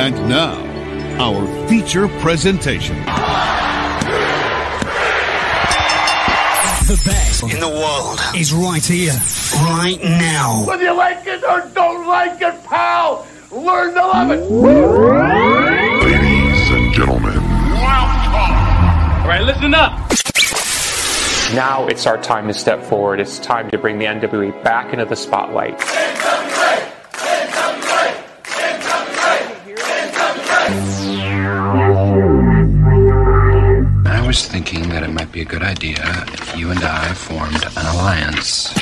And now, our feature presentation. The best in the world is right here, right now. Whether you like it or don't like it, pal, learn to love it. Ladies and gentlemen, welcome. All right, listen up. Now it's our time to step forward. It's time to bring the NWA back into the spotlight. Was thinking that it might be a good idea if you and I formed an alliance.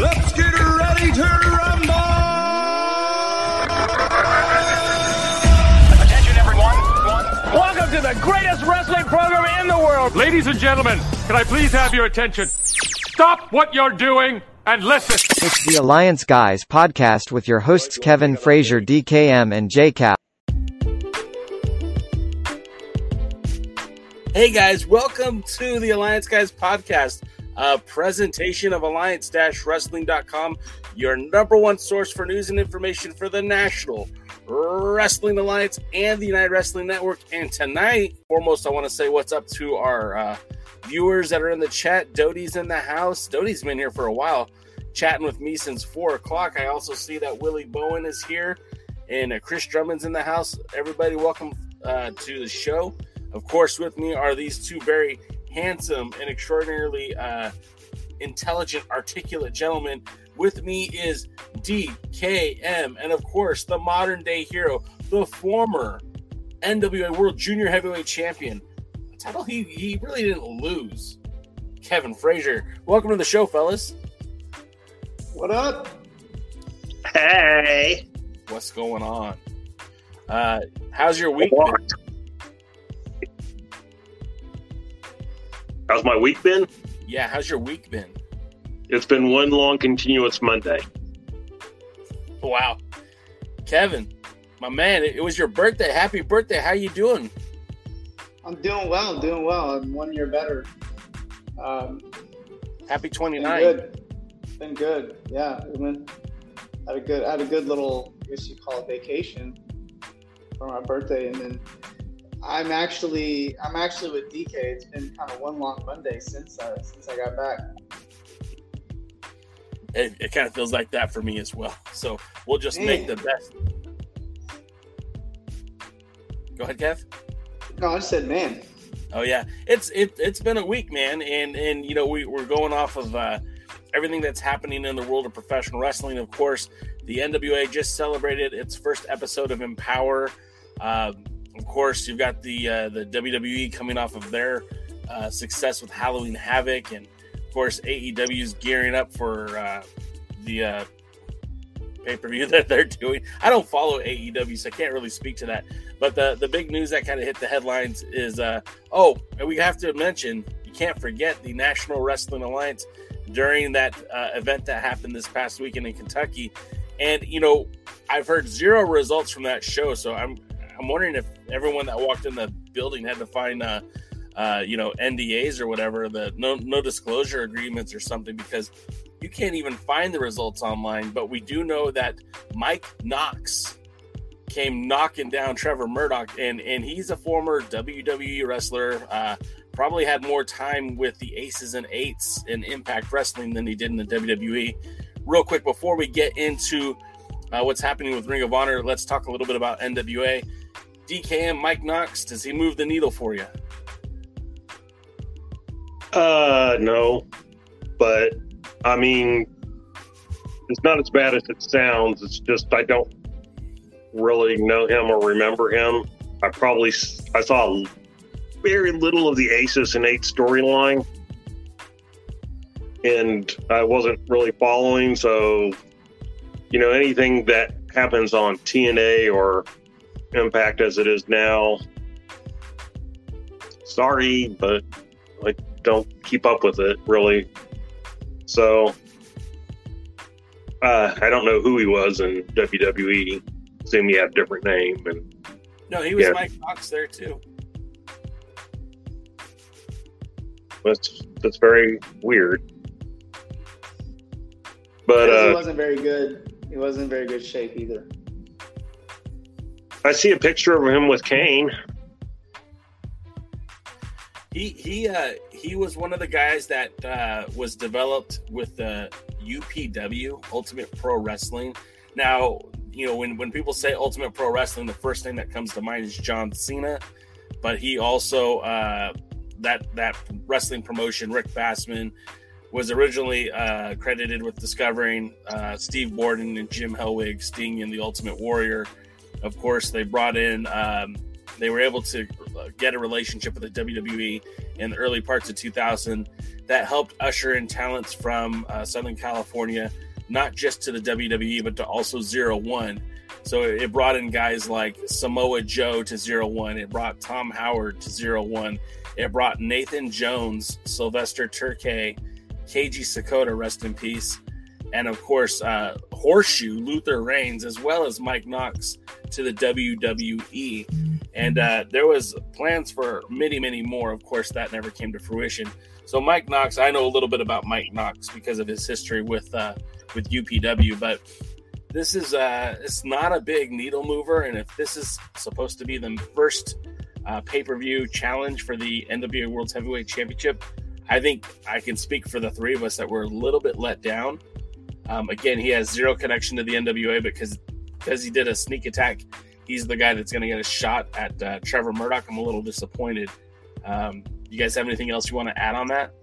Let's get ready to rumble! Attention, everyone. Welcome to the greatest wrestling program in the world. Ladies and gentlemen, can I please have your attention? Stop what you're doing and listen. It's the Alliance Guys podcast with your hosts Kevin Frazier, DKM, and JCap. Hey guys, welcome to the Alliance Guys podcast, a presentation of alliance-wrestling.com, your number one source for news and information for the National Wrestling Alliance and the United Wrestling Network. And tonight, foremost, I want to say what's up to our uh, viewers that are in the chat. Doty's in the house. Doty's been here for a while, chatting with me since four o'clock. I also see that Willie Bowen is here, and uh, Chris Drummond's in the house. Everybody, welcome uh, to the show. Of course, with me are these two very handsome and extraordinarily uh, intelligent, articulate gentlemen. With me is DKM, and of course, the modern day hero, the former NWA World Junior Heavyweight Champion. A title he, he really didn't lose. Kevin Frazier. Welcome to the show, fellas. What up? Hey. What's going on? Uh, how's your week? been? How's my week been? Yeah, how's your week been? It's been one long continuous Monday. Wow. Kevin, my man, it, it was your birthday. Happy birthday. How you doing? I'm doing well, doing well. I'm one year better. Um, Happy been 29. good. Been good. Yeah, I mean, had a good, had a good little, I guess you call it vacation for my birthday, and then I'm actually, I'm actually with DK. It's been kind of one long Monday since I, since I got back. It, it kind of feels like that for me as well. So we'll just make the best. Go ahead, Kev. No, I just said, man. Oh yeah, it's it, it's been a week, man, and and you know we we're going off of uh, everything that's happening in the world of professional wrestling. Of course, the NWA just celebrated its first episode of Empower. Um, of course, you've got the uh, the WWE coming off of their uh, success with Halloween Havoc, and of course AEW is gearing up for uh, the uh, pay per view that they're doing. I don't follow AEW, so I can't really speak to that. But the the big news that kind of hit the headlines is uh, oh, and we have to mention you can't forget the National Wrestling Alliance during that uh, event that happened this past weekend in Kentucky. And you know, I've heard zero results from that show, so I'm I'm wondering if everyone that walked in the building had to find uh, uh, you know NDAs or whatever, the no no disclosure agreements or something, because you can't even find the results online. But we do know that Mike Knox came knocking down Trevor Murdoch, and and he's a former WWE wrestler. Uh, probably had more time with the Aces and Eights in Impact Wrestling than he did in the WWE. Real quick before we get into uh, what's happening with Ring of Honor, let's talk a little bit about NWA. DKM Mike Knox, does he move the needle for you? Uh, no. But, I mean, it's not as bad as it sounds. It's just I don't really know him or remember him. I probably I saw very little of the Aces and Eight storyline, and I wasn't really following. So, you know, anything that happens on TNA or Impact as it is now, sorry, but I don't keep up with it really. So, uh, I don't know who he was in WWE. Assume he had a different name, and No, he was Yeah. Mike Knox there too. that's that's very weird. But Because he uh, wasn't very good. He wasn't in very good shape either. I see a picture of him with Kane. He he uh, he was one of the guys that uh, was developed with the UPW Ultimate Pro Wrestling. Now, you know when when people say Ultimate Pro Wrestling, the first thing that comes to mind is John Cena, but he also uh, that that wrestling promotion, Rick Bassman, was originally uh, credited with discovering uh, Steve Borden and Jim Hellwig, Sting and the Ultimate Warrior. Of course, they brought in. Um, they were able to uh, get a relationship with the WWE in the early parts of 2000 that helped usher in talents from uh, Southern California, not just to the WWE, but to also Zero One. So it brought in guys like Samoa Joe to Zero One. It brought Tom Howard to Zero One. It brought Nathan Jones, Sylvester Terkay, KG Sakota, rest in peace, and of course uh, Horshu Luther Reigns, as well as Mike Knox to the WWE. And uh, there was plans for many, many more. Of course, that never came to fruition. So Mike Knox, I know a little bit about Mike Knox because of his history with uh, with UPW, but this is uh, it's not a big needle mover. And if this is supposed to be the first uh, pay per view challenge for the NWA World Heavyweight Championship, I think I can speak for the three of us that we're a little bit let down. Um, again, he has zero connection to the NWA because because he did a sneak attack he's the guy that's going to get a shot at uh, Trevor Murdoch. I'm a little disappointed. Um, you guys have anything else you want to add on that?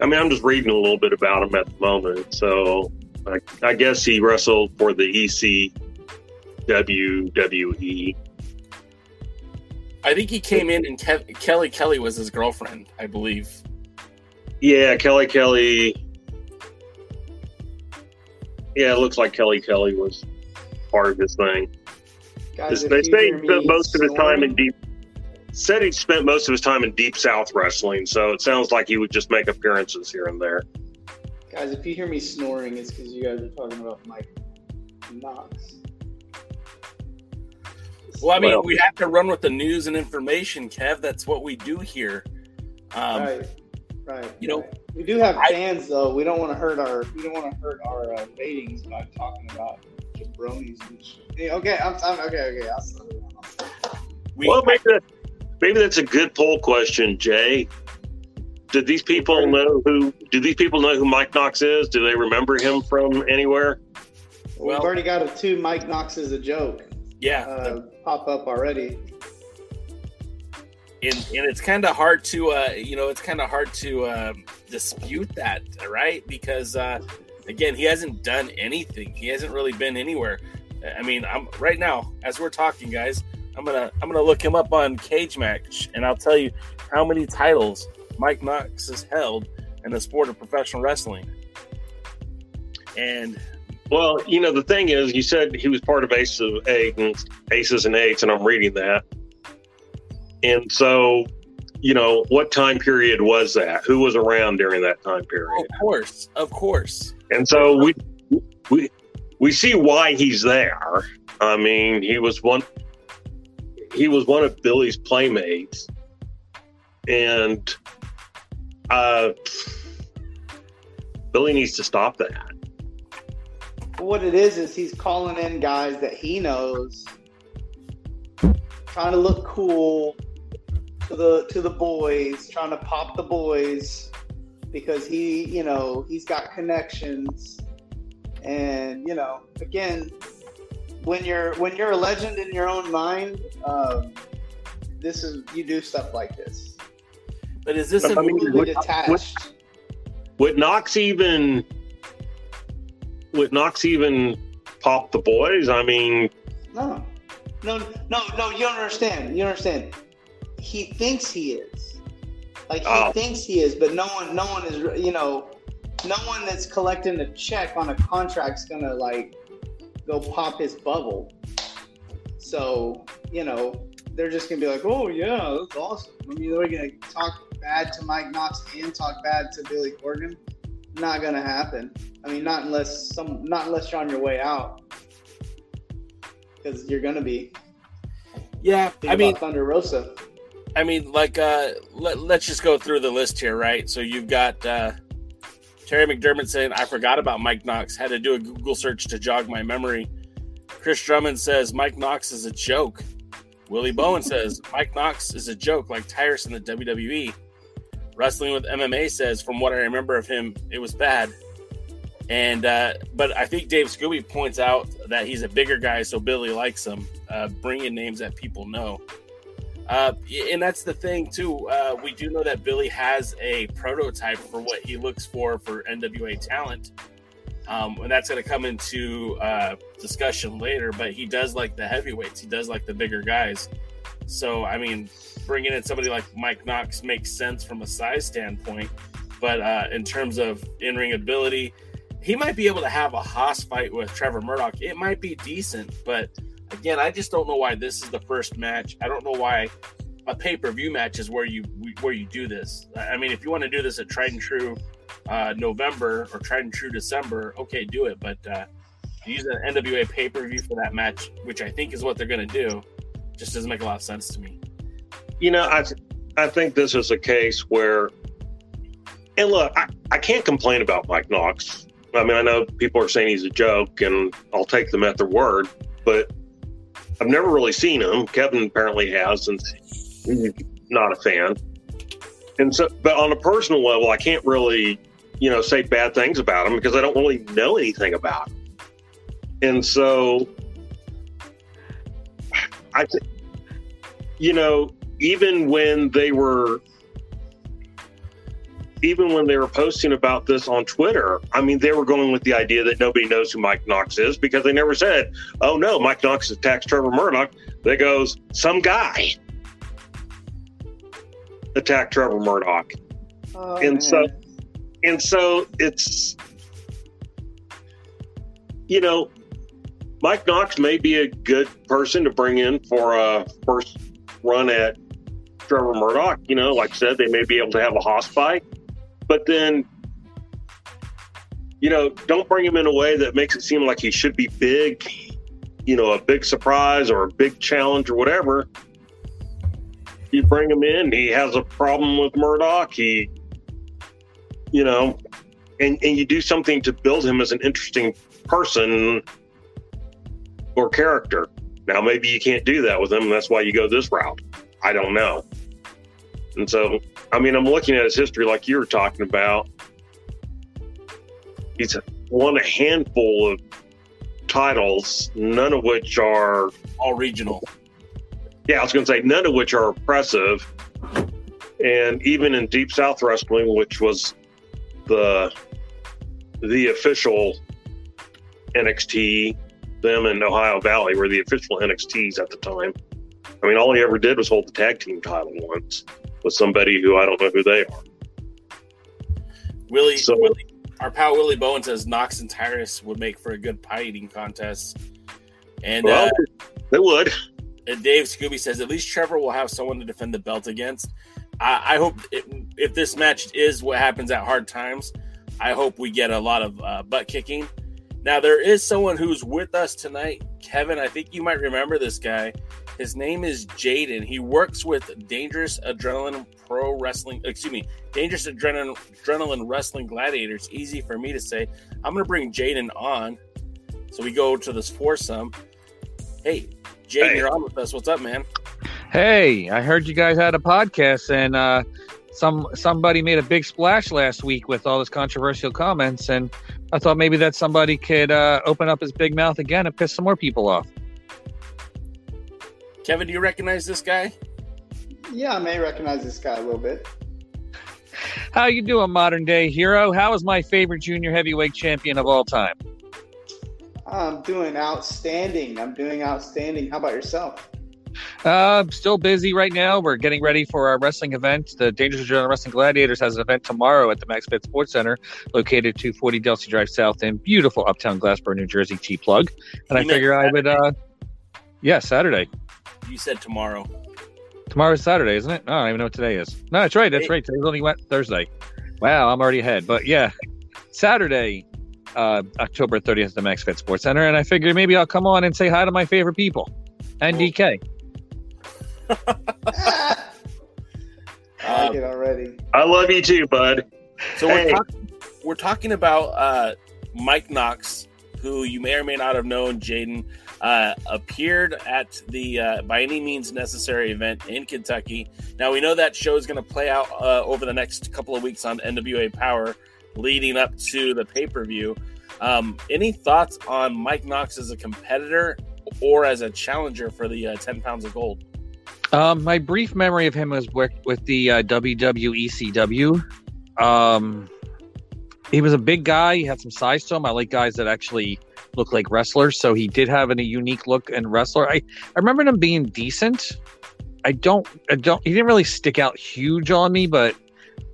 I mean, I'm just reading a little bit about him at the moment. So I, I guess he wrestled for the EC WWE. I think he came in and Kelly Kelly was his girlfriend, I believe. Yeah, Kelly Kelly. Yeah, it looks like Kelly Kelly was part of his thing. Guys, they say he spent me most of his time in deep. Said he spent most of his time in deep South wrestling, so it sounds like he would just make appearances here and there. Guys, if you hear me snoring, it's because you guys are talking about Mike Knox. Well, I mean, Well- we have to run with the news and information, Kev. That's what we do here. Um, right, right. you know, right. We do have I- fans though. We don't want to hurt our we don't want to hurt our uh, ratings by talking about jabronis and shit. Yeah, okay, I'm, I'm okay. Okay, I'll slow down. we, well, maybe that, maybe that's a good poll question, Jay. Did these people know who? Do these people know who Mike Knox is? Do they remember him from anywhere? Well- We've already got a two Mike Knox is a joke yeah, uh, pop up already. and, and it's kind of hard to uh, you know it's kind of hard to um, dispute that right? Because uh, again he hasn't done anything. He hasn't really been anywhere. I mean i'm right now as we're talking guys i'm gonna i'm gonna look him up on cage match and i'll tell you how many titles mike knox has held in the sport of professional wrestling. And Well, you know, the thing is, you said he was part of Aces of Aces and Eights, and I'm reading that. And so, you know, what time period was that? Who was around during that time period? of course of course And so we we we see why he's there. I mean, he was one he was one of Billy's playmates, and uh, Billy needs to stop that. What it is is he's calling in guys that he knows, trying to look cool to the to the boys, trying to pop the boys because he, you know, he's got connections. And you know, again, when you're when you're a legend in your own mind, um, this is you do stuff like this. but is this I a mean, Completely what- detached. Would Knox even would Knox even pop the boys? I mean, No, no, no, no. You don't understand. You don't understand. He thinks he is. Like he Oh. thinks he is, but no one, no one is. You know, no one that's collecting a check on a contract's gonna like go pop his bubble. So you know, they're just gonna be like, "Oh yeah, that's awesome." I mean, they're gonna talk bad to Mike Knox and talk bad to Billy Corgan. Not gonna happen. I mean, not unless some, not unless you're on your way out, because you're gonna be. yeah Think i mean Thunder Rosa. I mean, like, uh, let, let's just go through the list here, right? So you've got uh, Terry McDermott saying, I forgot about Mike Knox, had to do a Google search to jog my memory. Chris Drummond says Mike Knox is a joke. Willie Bowen says Mike Knox is a joke like Tyrus in the WWE. Wrestling with MMA says, from what I remember of him, it was bad. And uh, but I think Dave Scooby points out that he's a bigger guy, so Billy likes him, uh, bringing names that people know. Uh, and that's the thing too. Uh, we do know that Billy has a prototype for what he looks for for NWA talent, um, and that's going to come into uh, discussion later. But he does like the heavyweights. He does like the bigger guys. So I mean, bringing in somebody like Mike Knox makes sense from a size standpoint. But uh, in terms of in ring ability, he might be able to have a hoss fight with Trevor Murdoch. It might be decent, but again, I just don't know why this is the first match. I don't know why a pay per view match is where you where you do this. I mean, if you want to do this at Tried and True uh, November or Tried and True December, okay, do it. But uh, use an NWA pay per view for that match, which I think is what they're going to do, just doesn't make a lot of sense to me. You know, I I think this is a case where, and look, I, I can't complain about Mike Knox. I mean, I know people are saying he's a joke, and I'll take them at their word, but I've never really seen him. Kevin apparently has, and he's not a fan. And so, but on a personal level, I can't really, you know, say bad things about him because I don't really know anything about him. And so, I think, you know, even when they were even when they were posting about this on Twitter, I mean, they were going with the idea that nobody knows who Mike Knox is because they never said, oh no, Mike Knox attacks Trevor Murdoch. They goes, some guy attacked Trevor Murdoch. Oh, and man. so, and so it's, you know, Mike Knox may be a good person to bring in for a first run at Trevor Murdoch. You know, like I said, they may be able to have a hoss fight but then you know, don't bring him in a way that makes it seem like he should be big, you know, a big surprise or a big challenge or whatever. You bring him in, he has a problem with Murdoch. He, you know, and, and you do something to build him as an interesting person or character. Now, maybe you can't do that with him. that's why you go this route. I don't know. And so I mean, I'm looking at his history like you were talking about. He's won a handful of titles, none of which are all regional. Yeah, I was going to say none of which are oppressive. And even in Deep South Wrestling, which was the the official NXT, them in Ohio Valley were the official NXTs at the time. I mean, all he ever did was hold the tag team title once with somebody who I don't know who they are. Willie, so, Willie our pal Willie Bowen says Knox and Tyrus would make for a good pie eating contest. And well, uh, they would. And Dave Scooby says at least Trevor will have someone to defend the belt against. I, I hope it, if this match is what happens at Hard Times, I hope we get a lot of uh, butt kicking. Now there is someone who's with us tonight, Kevin. I think you might remember this guy. His name is Jaden. He works with Dangerous Adrenaline Pro Wrestling, excuse me, Dangerous Adrenaline, Adrenaline Wrestling Gladiators. Easy for me to say. I'm going to bring Jaden on. So we go to this foursome. Hey, Jaden, hey. you're on with us. What's up, man? Hey, I heard you guys had a podcast and uh, some somebody made a big splash last week with all those controversial comments, and I thought maybe that somebody could uh, open up his big mouth again and piss some more people off. Kevin, do you recognize this guy? Yeah, I may recognize this guy a little bit. How you doing, modern day hero? How is my favorite junior heavyweight champion of all time? I'm doing outstanding. I'm doing outstanding. How about yourself? Uh, still busy right now. We're getting ready for our wrestling event. The Dangerous Adrenaline Wrestling Gladiators has an event tomorrow at the Max Fit Sports Center, located 240 Delsea Drive South in beautiful uptown Glassboro, New Jersey. T plug. And you I figure I would. Uh, yeah, Saturday. You said tomorrow. Tomorrow's Saturday, isn't it? I don't even know what today is. No, that's right. That's right. Today's only went Thursday. Wow, I'm already ahead. But yeah, Saturday, uh, October 30th at the Max Fit Sports Center. And I figured maybe I'll come on and say hi to my favorite people and DK. I like it already. I love you too, bud. So hey. we're, talk- we're talking about uh, Mike Knox, who you may or may not have known, Jaden. uh, appeared at the uh, By Any Means Necessary event in Kentucky. Now, we know that show is going to play out uh, over the next couple of weeks on NWA Power leading up to the pay per view. Um, any thoughts on Mike Knox as a competitor or as a challenger for the uh, 10 pounds of gold? Um, my brief memory of him was with, with the uh, WWECW. Um, he was a big guy. He had some size to him. I like guys that actually look like wrestlers. So he did have a unique look and wrestler. I, I remember him being decent. I don't, I don't, he didn't really stick out huge on me, but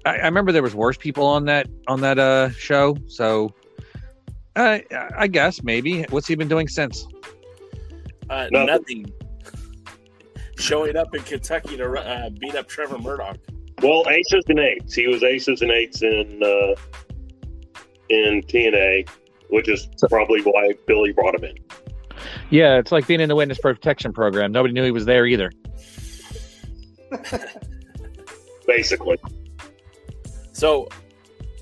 I, I remember there was worse people on that, on that, uh, show. So, uh, I guess maybe what's he been doing since? Uh, nothing. nothing. Showing up in Kentucky to uh, beat up Trevor Murdoch. Well, aces and eights. He was aces and eights in uh, in TNA, which is probably why Billy brought him in. Yeah, it's like being in the witness protection program. Nobody knew he was there either. Basically. So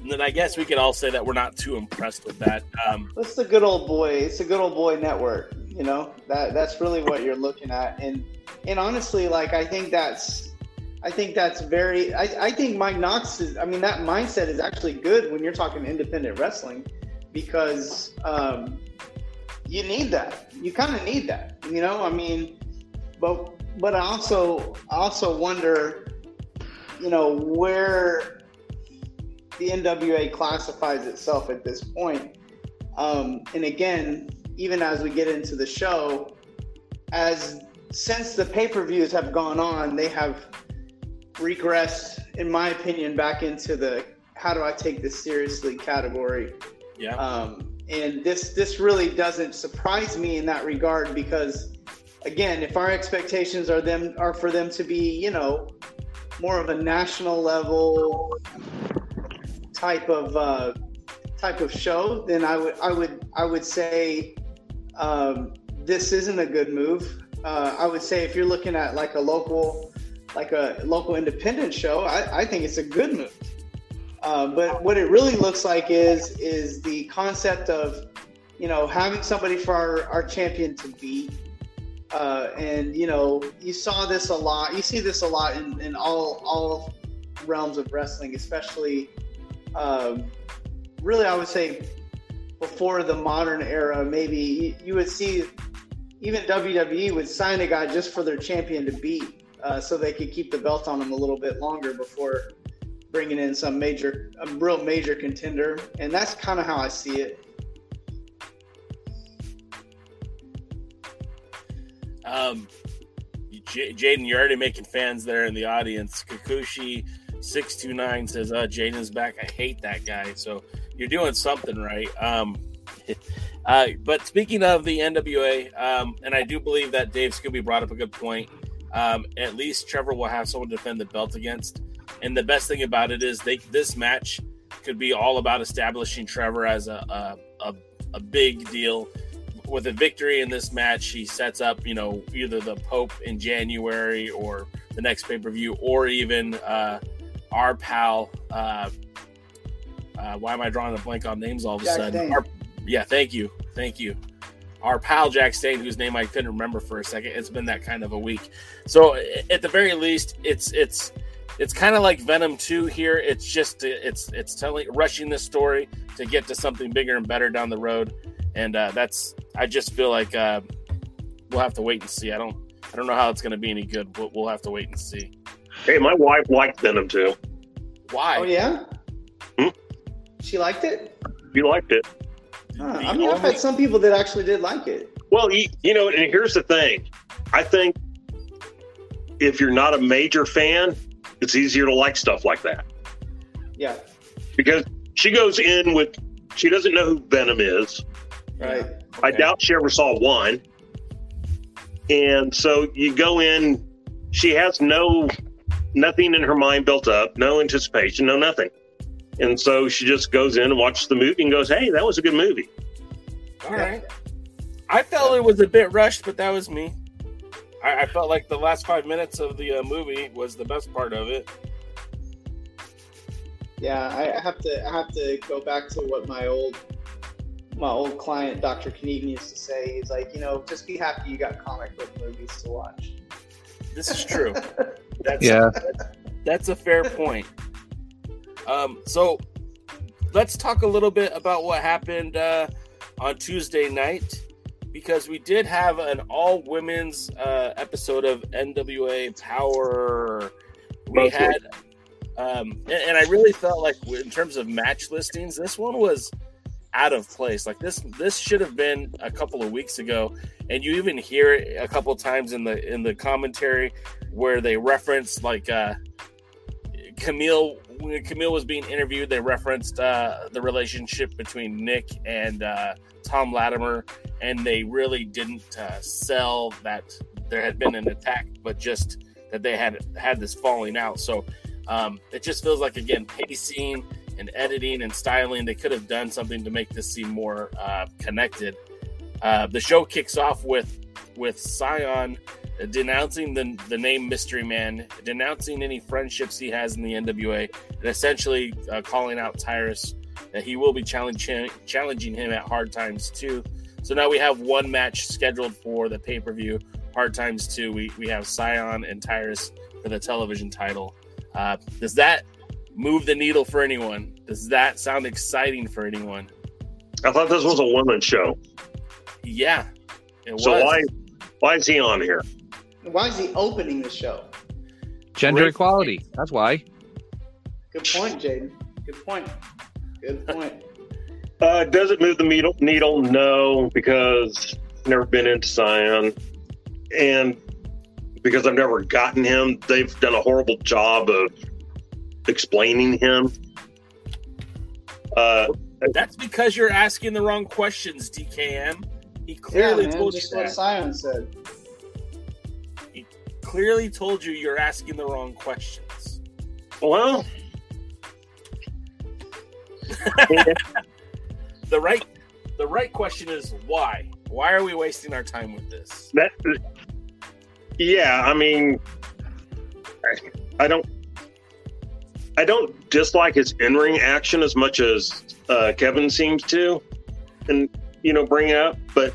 then I guess we could all say that we're not too impressed with that. Um, it's the good old boy. It's a good old boy network. You know that that's really what you're looking at, and and honestly, like I think that's I think that's very. I, I think Mike Knox is. I mean, that mindset is actually good when you're talking independent wrestling, because um, you need that. You kind of need that. You know, I mean, but but I also I also wonder, you know, where the NWA classifies itself at this point. Um, and again, even as we get into the show, as since the pay per views have gone on, they have regressed, in my opinion, back into the how do I take this seriously category. Yeah. Um, and this this really doesn't surprise me in that regard because, again, if our expectations are them are for them to be, you know, more of a national level type of uh, type of show, then I would I would I would say um, this isn't a good move. Uh, I would say if you're looking at like a local like a local independent show, I, I think it's a good move. Uh, but what it really looks like is is the concept of you know having somebody for our, our champion to beat. Uh, and you know you saw this a lot. You see this a lot in, in all all realms of wrestling, especially um, really I would say before the modern era. Maybe you would see even WWE would sign a guy just for their champion to beat uh, so they could keep the belt on them a little bit longer before bringing in some major, a real major contender. And that's kind of how I see it. Um, J- Jaden, you're already making fans there in the audience. Kikuchi six two nine says, "Uh, Jaden's back. I hate that guy." So you're doing something right. Um, uh, but speaking of the NWA, um, and I do believe that Dave Scooby brought up a good point. Um, at least Trevor will have someone to defend the belt against. And the best thing about it is they this match could be all about establishing Trevor as a a, a, a big deal. With a victory in this match, he sets up, you know, either the Pope in January or the next pay per view, or even uh, our pal. Uh, uh, why am I drawing a blank on names all of a Jack sudden? Our, yeah, thank you, thank you our pal Jax Dane, whose name I couldn't remember for a second. It's been that kind of a week. So at the very least, it's it's it's kind of like Venom 2 here. It's just it's it's telling rushing this story to get to something bigger and better down the road. And uh, that's I just feel like uh, we'll have to wait and see. I don't I don't know how it's going to be any good. We'll, we'll have to wait and see. Hey, my wife liked Venom too. Why? Oh yeah. Hmm? She liked it. She liked it. Huh. I mean, I've had some people that actually did like it. Well, you, you know, and here's the thing. I think if you're not a major fan, it's easier to like stuff like that. Yeah. Because she goes in with, she doesn't know who Venom is. Right. I doubt she ever saw one. And so you go in, she has no, nothing in her mind built up, no anticipation, no nothing. And so she just goes in and watches the movie and goes, "Hey, that was a good movie." All right. I felt it was a bit rushed, but that was me. I, I felt like the last five minutes of the uh, movie was the best part of it. Yeah, I have to I have to go back to what my old my old client, Dr. Knegan, used to say, he's like, you know, just be happy you got comic book movies to watch. This is true. That's, Yeah. that's, that's a fair point. Um, so let's talk a little bit about what happened uh, on Tuesday night because we did have an all women's uh, episode of NWA Power. We Mostly. had, um, and, and I really felt like in terms of match listings, this one was out of place. Like this, this should have been a couple of weeks ago, and you even hear it a couple times in the in the commentary where they reference like uh, Kamille. When Kamille was being interviewed, they referenced uh, the relationship between Nick and uh, Tom Latimer, and they really didn't uh, sell that there had been an attack, but just that they had had this falling out. So um, it just feels like again pacing and editing and styling. They could have done something to make this seem more uh, connected. Uh, the show kicks off with with Cyon denouncing the, the name Mystery Man, denouncing any friendships he has in the NWA, and essentially uh, calling out Tyrus that he will be challenging challenging him at Hard Times 2. So now we have one match scheduled for the pay per view, Hard Times 2. We, we have Cyon and Tyrus for the television title. Uh, does that move the needle for anyone? Does that sound exciting for anyone? I thought this was a women's show. Yeah, it So was. why why is he on here? Why is he opening the show? Gender Rick- equality. That's why. Good point, Jaden. Good point. Good point. Uh, does it move the needle? Needle? No, because I've never been into Cyon, and because I've never gotten him. They've done a horrible job of explaining him. Uh, That's because you're asking the wrong questions, DKM. He Yeah, clearly man, told you what that. Cyon said. He Clearly told you you're asking the wrong questions. well, The right the right question is why? Why are we wasting our time with this? that. Yeah, I mean, I, I don't. I don't dislike his in-ring action as much as uh, Kevin seems to, and you know, bring up. But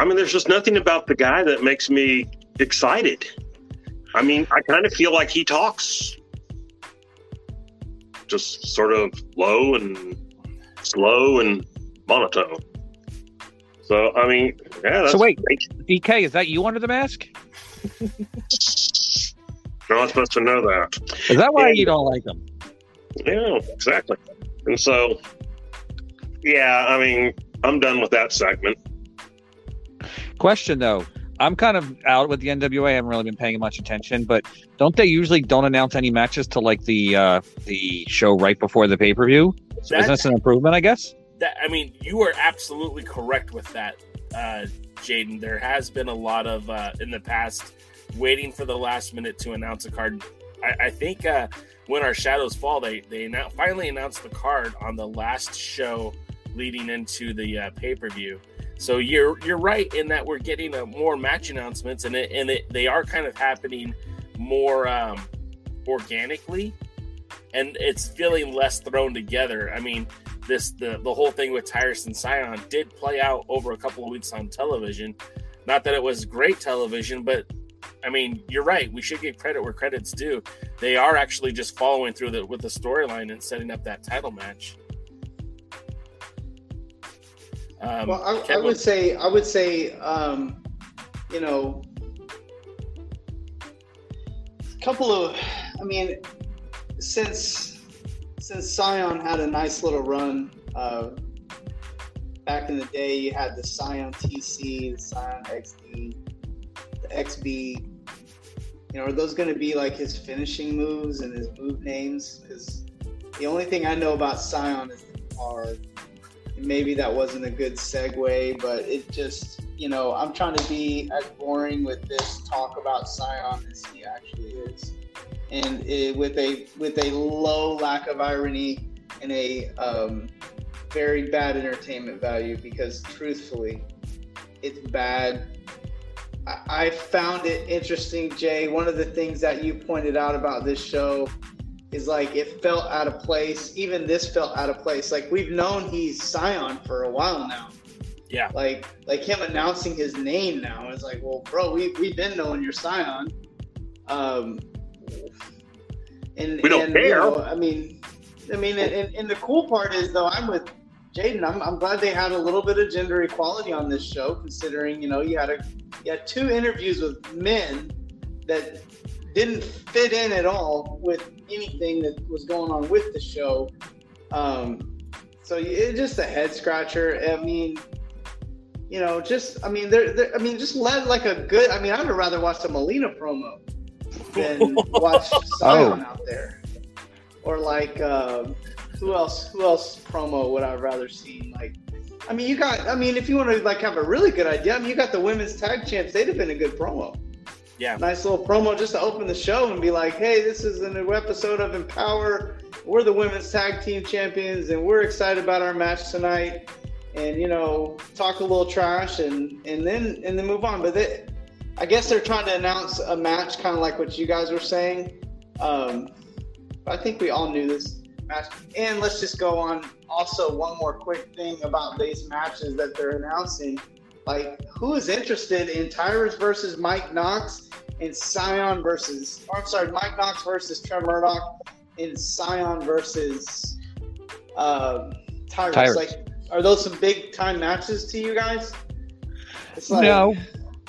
I mean, there's just nothing about the guy that makes me excited. I mean, I kind of feel like he talks just sort of low and slow and monotone. So I mean, yeah. That's So wait, DK, is that you under the mask? You're not supposed to know that. Is that why Yeah. you don't like them? Yeah, exactly. And so, yeah, I mean, I'm done with that segment. Question though, I'm kind of out with the NWA. I haven't really been paying much attention, but don't they usually don't announce any matches to like the uh the show right before the pay per view? So That- isn't this an improvement? I guess. That I mean, you are absolutely correct with that, uh, Jaden. There has been a lot of uh, in the past waiting for the last minute to announce a card. I, I think uh, when our shadows fall, they they annou- finally announced the card on the last show leading into the uh, pay per view. So you're you're right in that we're getting uh, more match announcements, and it, and it, they are kind of happening more um, organically, and it's feeling less thrown together. I mean, this the the whole thing with Tyrus and Cyon did play out over a couple of weeks on television. Not that it was great television, but I mean, you're right. We should give credit where credit's due. They are actually just following through the, with the storyline and setting up that title match. Um, well, I, I would say, I would say, um, you know, a couple of, I mean, since since Scion had a nice little run uh, back in the day, you had the Scion TC, the Scion XD, XB. You know, are those going to be like his finishing moves and his move names? Because the only thing I know about Scion is the maybe that wasn't a good segue, but it just, you know, I'm trying to be as boring with this talk about Cyon as he actually is, and it, with a with a low lack of irony and a um, very bad entertainment value. Because truthfully, it's bad. I, I found it interesting, Jay. One of the things that you pointed out about this show is like it felt out of place. Even this felt out of place. Like we've known he's Cyon for a while now. Yeah. Like like him announcing his name now is like, well, bro, we we've been knowing you're Cyon. Um, and We don't and, care. You know, I mean, I mean, and, and the cool part is though, I'm with Jaden. I'm, I'm glad they had a little bit of gender equality on this show, considering you know you had a you had two interviews with men that didn't fit in at all with anything that was going on with the show. Um, so it's just a head scratcher. I mean, you know, just I mean, they're, they're I mean, just let like a good. I mean, I would rather watch the Melina promo than watch Cyon out there, or like um, who else? Who else promo would I rather see? Like, I mean, you got. I mean, if you want to like have a really good idea, I mean, you got the women's tag champs. They'd have been a good promo. Yeah. Nice little promo just to open the show and be like, hey, this is a new episode of Empower. We're the women's tag team champions and we're excited about our match tonight. And, you know, talk a little trash and, and then and then move on. But they, I guess they're trying to announce a match kind of like what you guys were saying. Um, I think we all knew this match. And let's just go on. Also, one more quick thing about these matches that they're announcing. Like, who is interested in Tyrus versus Mike Knox and Cyon versus, or I'm sorry, Mike Knox versus Trevor Murdoch and Cyon versus um, Tyrus? Tyrus. Like, are those some big time matches to you guys? It's like, no,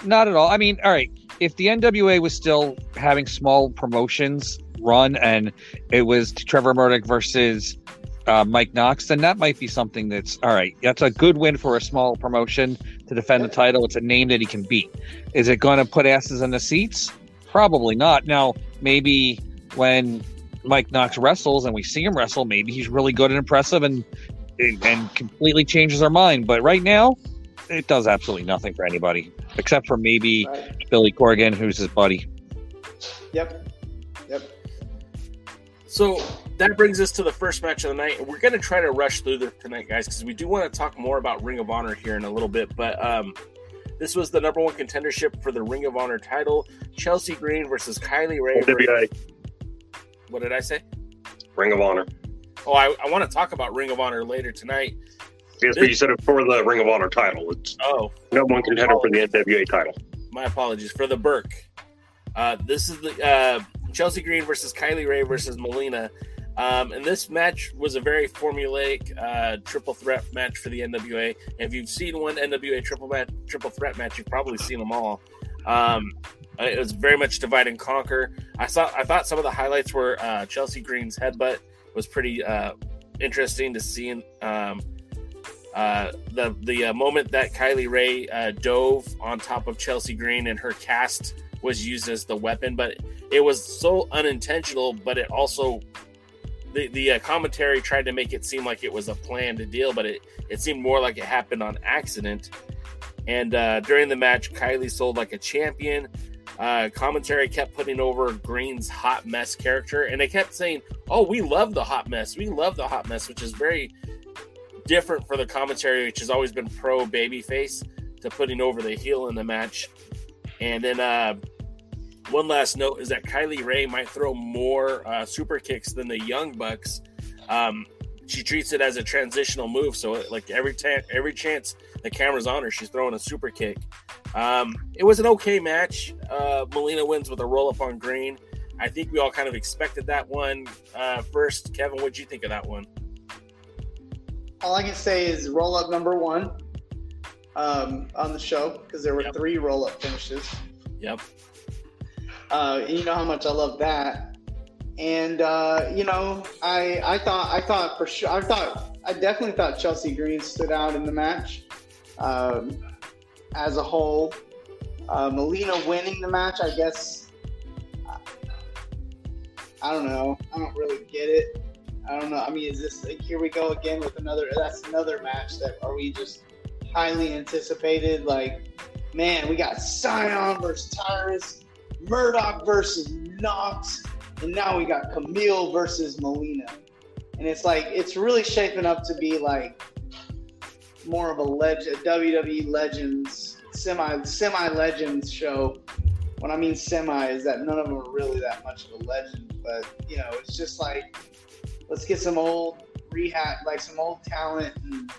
not at all. I mean, all right. If the NWA was still having small promotions run and it was Trevor Murdoch versus uh, Mike Knox, then that might be something that's all right. That's a good win for a small promotion to defend the title. It's a name that he can beat. Is it going to put asses in the seats? Probably not. Now, maybe when Mike Knox wrestles and we see him wrestle, maybe he's really good and impressive and and completely changes our mind. But right now, it does absolutely nothing for anybody except for maybe Billy Corgan, who's his buddy. Yep. So that brings us to the first match of the night. We're going to try to rush through this tonight, guys, because we do want to talk more about Ring of Honor here in a little bit. But um, this was the number one contendership for the Ring of Honor title: Chelsea Green versus Kylie Rae. NWA, What did I say? Ring of Honor. Oh, I, I want to talk about Ring of Honor later tonight. Yes, but you said it for the Ring of Honor title. It's Oh, number one contender for the NWA title. my apologies for the Burke. Uh, this is the uh, Chelsea Green versus Kylie Rae versus Melina. Um, and this match was a very formulaic uh, triple threat match for the NWA. If you've seen one NWA triple match, triple threat match, you've probably seen them all. Um, it was very much divide and conquer. I saw. I thought some of the highlights were uh, Chelsea Green's headbutt was pretty uh, interesting to see. Um, uh, the the uh, moment that Kylie Rae uh, dove on top of Chelsea Green and her cast was used as the weapon, but it was so unintentional. But it also the the uh, commentary tried to make it seem like it was a planned deal, but it it seemed more like it happened on accident. And uh, during the match, Kylie sold like a champion. Uh, commentary kept putting over Green's hot mess character, and they kept saying, "Oh, we love the hot mess. We love the hot mess," which is very different for the commentary, which has always been pro babyface, to putting over the heel in the match. And then uh, one last note is that Kylie Rae might throw more uh, super kicks than the Young Bucks. Um, she treats it as a transitional move, so like every time, every chance the camera's on her, she's throwing a super kick. Um, it was an okay match. Uh, Melina wins with a roll up on Green. I think we all kind of expected that one. Uh, first, Kevin, what'd you think of that one? all I can say is roll up number one um, on the show because there were Yep. three roll up finishes. Yep. Uh, you know how much I love that. And uh, you know, I I thought I thought for sure I thought I definitely thought Chelsea Green stood out in the match um, as a whole. Uh, Melina winning the match, I guess. I don't know. I don't really get it. I don't know. I mean, is this like, here we go again with another? That's another match that are we just highly anticipated? Like, man, we got Cyon versus Tyrus, Murdoch versus Knox, and now we got Kamille versus Melina. And it's like it's really shaping up to be like more of a legend, WWE Legends semi semi legends show when I mean semi is that none of them are really that much of a legend, but you know, it's just like let's get some old rehab, like some old talent, and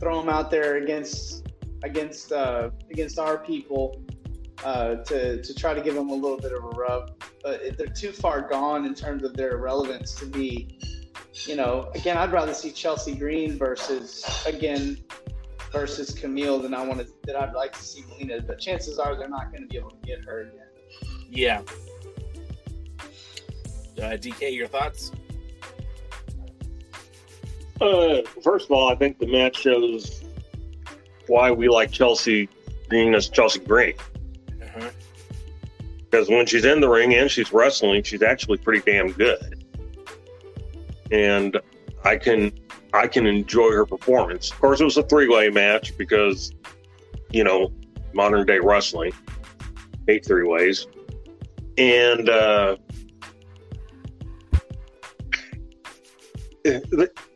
throw them out there against against uh, against our people uh, to to try to give them a little bit of a rub. But they're too far gone in terms of their relevance to be. You know, again, I'd rather see Chelsea Green versus again versus Kamille than I wanted that I'd like to see Melina. But chances are they're not going to be able to get her again. Yeah. Uh, DK, your thoughts? Uh, first of all, I think the match shows why we like Chelsea being as Chelsea Green. Uh-huh. Because when she's in the ring and she's wrestling, she's actually pretty damn good. And I can I can enjoy her performance. Of course, it was a three way match because, you know, modern day wrestling, hate three ways. And uh,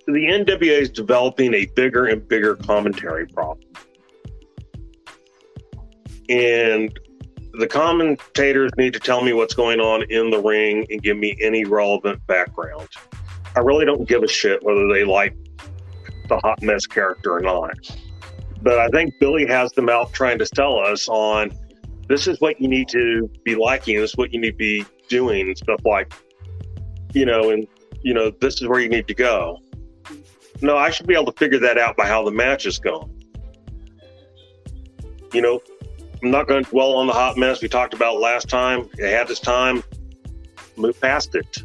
the, NWA is developing a bigger and bigger commentary problem. And the commentators need to tell me what's going on in the ring and give me any relevant background. I really don't give a shit whether they like the hot mess character or not. But I think Billy has them out trying to sell us on this is what you need to be liking, this is what you need to be doing, stuff like, you know, and, you know, this is where you need to go. No, I should be able to figure that out by how the match is going. You know, I'm not going to dwell on the hot mess we talked about last time. It had its time, move past it.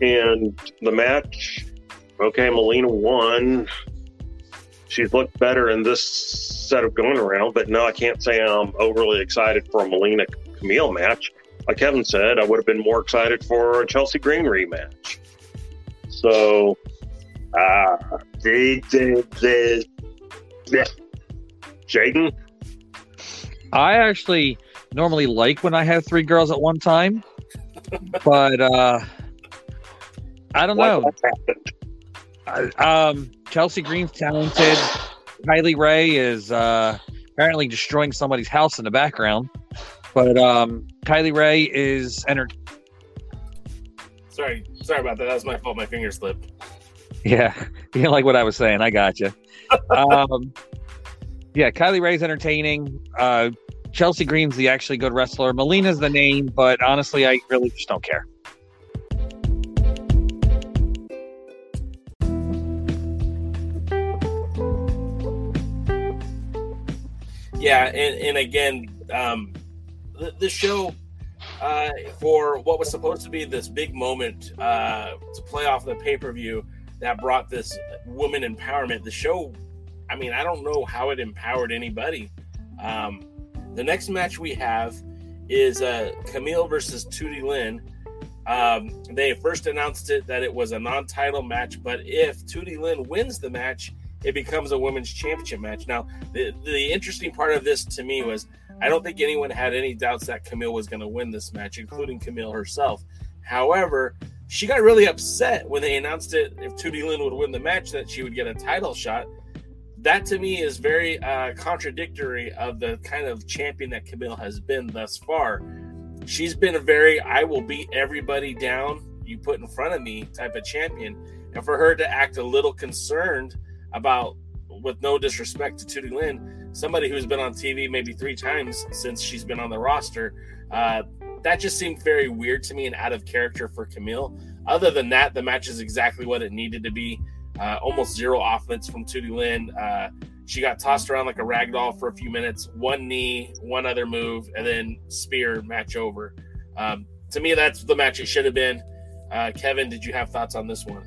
And the match, okay, Melina won. She's looked better in this set of going around, but no, I can't say I'm overly excited for a Melina Kamille match. Like Kevin said, I would have been more excited for a Chelsea Green rematch. So, uh, they did this. Yeah. Jaden? I actually normally like when I have three girls at one time, but uh, I don't know. I, um, Chelsea Green's talented. Kylie Rae is uh, apparently destroying somebody's house in the background, but um, Kylie Rae is enter- Sorry, sorry about that. That was my fault. My finger slipped. Yeah, you like what I was saying. I got you. um, yeah, Kylie Rae's entertaining. Uh, Chelsea Green's the actually good wrestler. Melina's the name, but honestly, I really just don't care. Yeah, and, and again, um, the, the show uh, for what was supposed to be this big moment uh, to play off the pay per view that brought this woman empowerment. The show, I mean, I don't know how it empowered anybody. Um, the next match we have is uh, Kamille versus Tootie Lynn. Um, they first announced it that it was a non-title match, but if Tootie Lynn wins the match, it becomes a women's championship match. Now, the the interesting part of this to me was I don't think anyone had any doubts that Kamille was going to win this match, including Kamille herself. However, she got really upset when they announced it if Tootie Lynn would win the match that she would get a title shot. That to me is very uh, contradictory of the kind of champion that Kamille has been thus far. She's been a very I will beat everybody down you put in front of me type of champion. And for her to act a little concerned about, with no disrespect to Tootie Lynn, somebody who's been on TV maybe three times since she's been on the roster, uh, that just seemed very weird to me and out of character for Kamille. Other than that, the match is exactly what it needed to be. Uh, almost zero offense from Tootie Lynn. Uh, she got tossed around like a rag doll for a few minutes. One knee, one other move, and then spear match over. Um, to me, that's the match it should have been. Uh, Kevin, did you have thoughts on this one?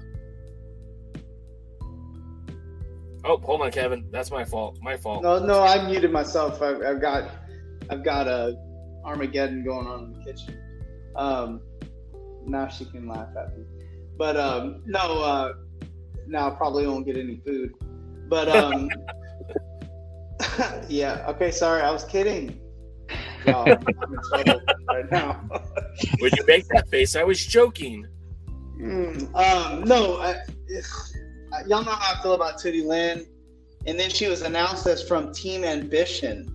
Oh, hold on, Kevin. That's my fault. My fault. No, no, I muted myself. I've, I've got, I've got a Armageddon going on in the kitchen. Um, now she can laugh at me, but um, no, uh, now I probably won't get any food. But um, yeah, okay, sorry, I was kidding. Y'all, I'm in trouble right now. when you make that face, I was joking. Mm, um, no, I, y'all know how I feel about Tootie Lynn. And then she was announced as from Team Ambition.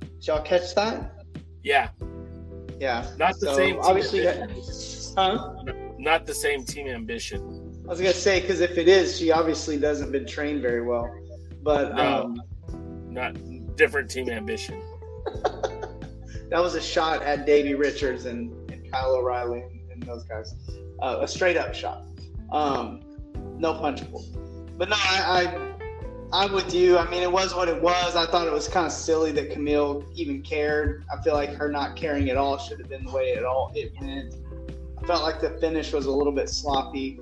Did y'all catch that? Yeah, Yeah. not the So, same. Team Obviously, ambition. huh? not the same team ambition. I was gonna say because if it is, she obviously doesn't been trained very well. But No. um, Not different team ambition. that was a shot at Davey Richards and, and Kyle O'Reilly and, and those guys. Uh, a straight up shot. Um, no punchable. But no, I, I I'm with you. I mean, it was what it was. I thought it was kind of silly that Kamille even cared. I feel like her not caring at all should have been the way it all it went. I felt like the finish was a little bit sloppy.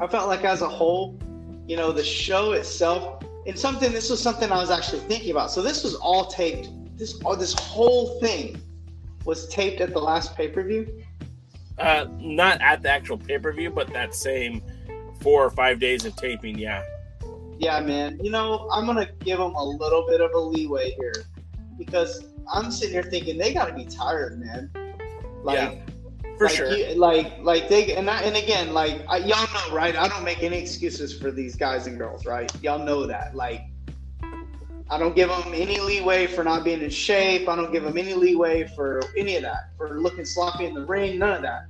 I felt like as a whole, you know, the show itself and something. This was something I was actually thinking about. So this was all taped. This all this whole thing was taped at the last pay per view. Uh, not at the actual pay per view, but that same four or five days of taping. Yeah, Yeah, man. You know, I'm gonna give them a little bit of a leeway here because I'm sitting here thinking they got to be tired, man. Like, Yeah, for like sure. you- like, like they and I, and again, like I, y'all know, right? I don't make any excuses for these guys and girls, right? Y'all know that. Like, I don't give them any leeway for not being in shape. I don't give them any leeway for any of that, for looking sloppy in the ring. None of that.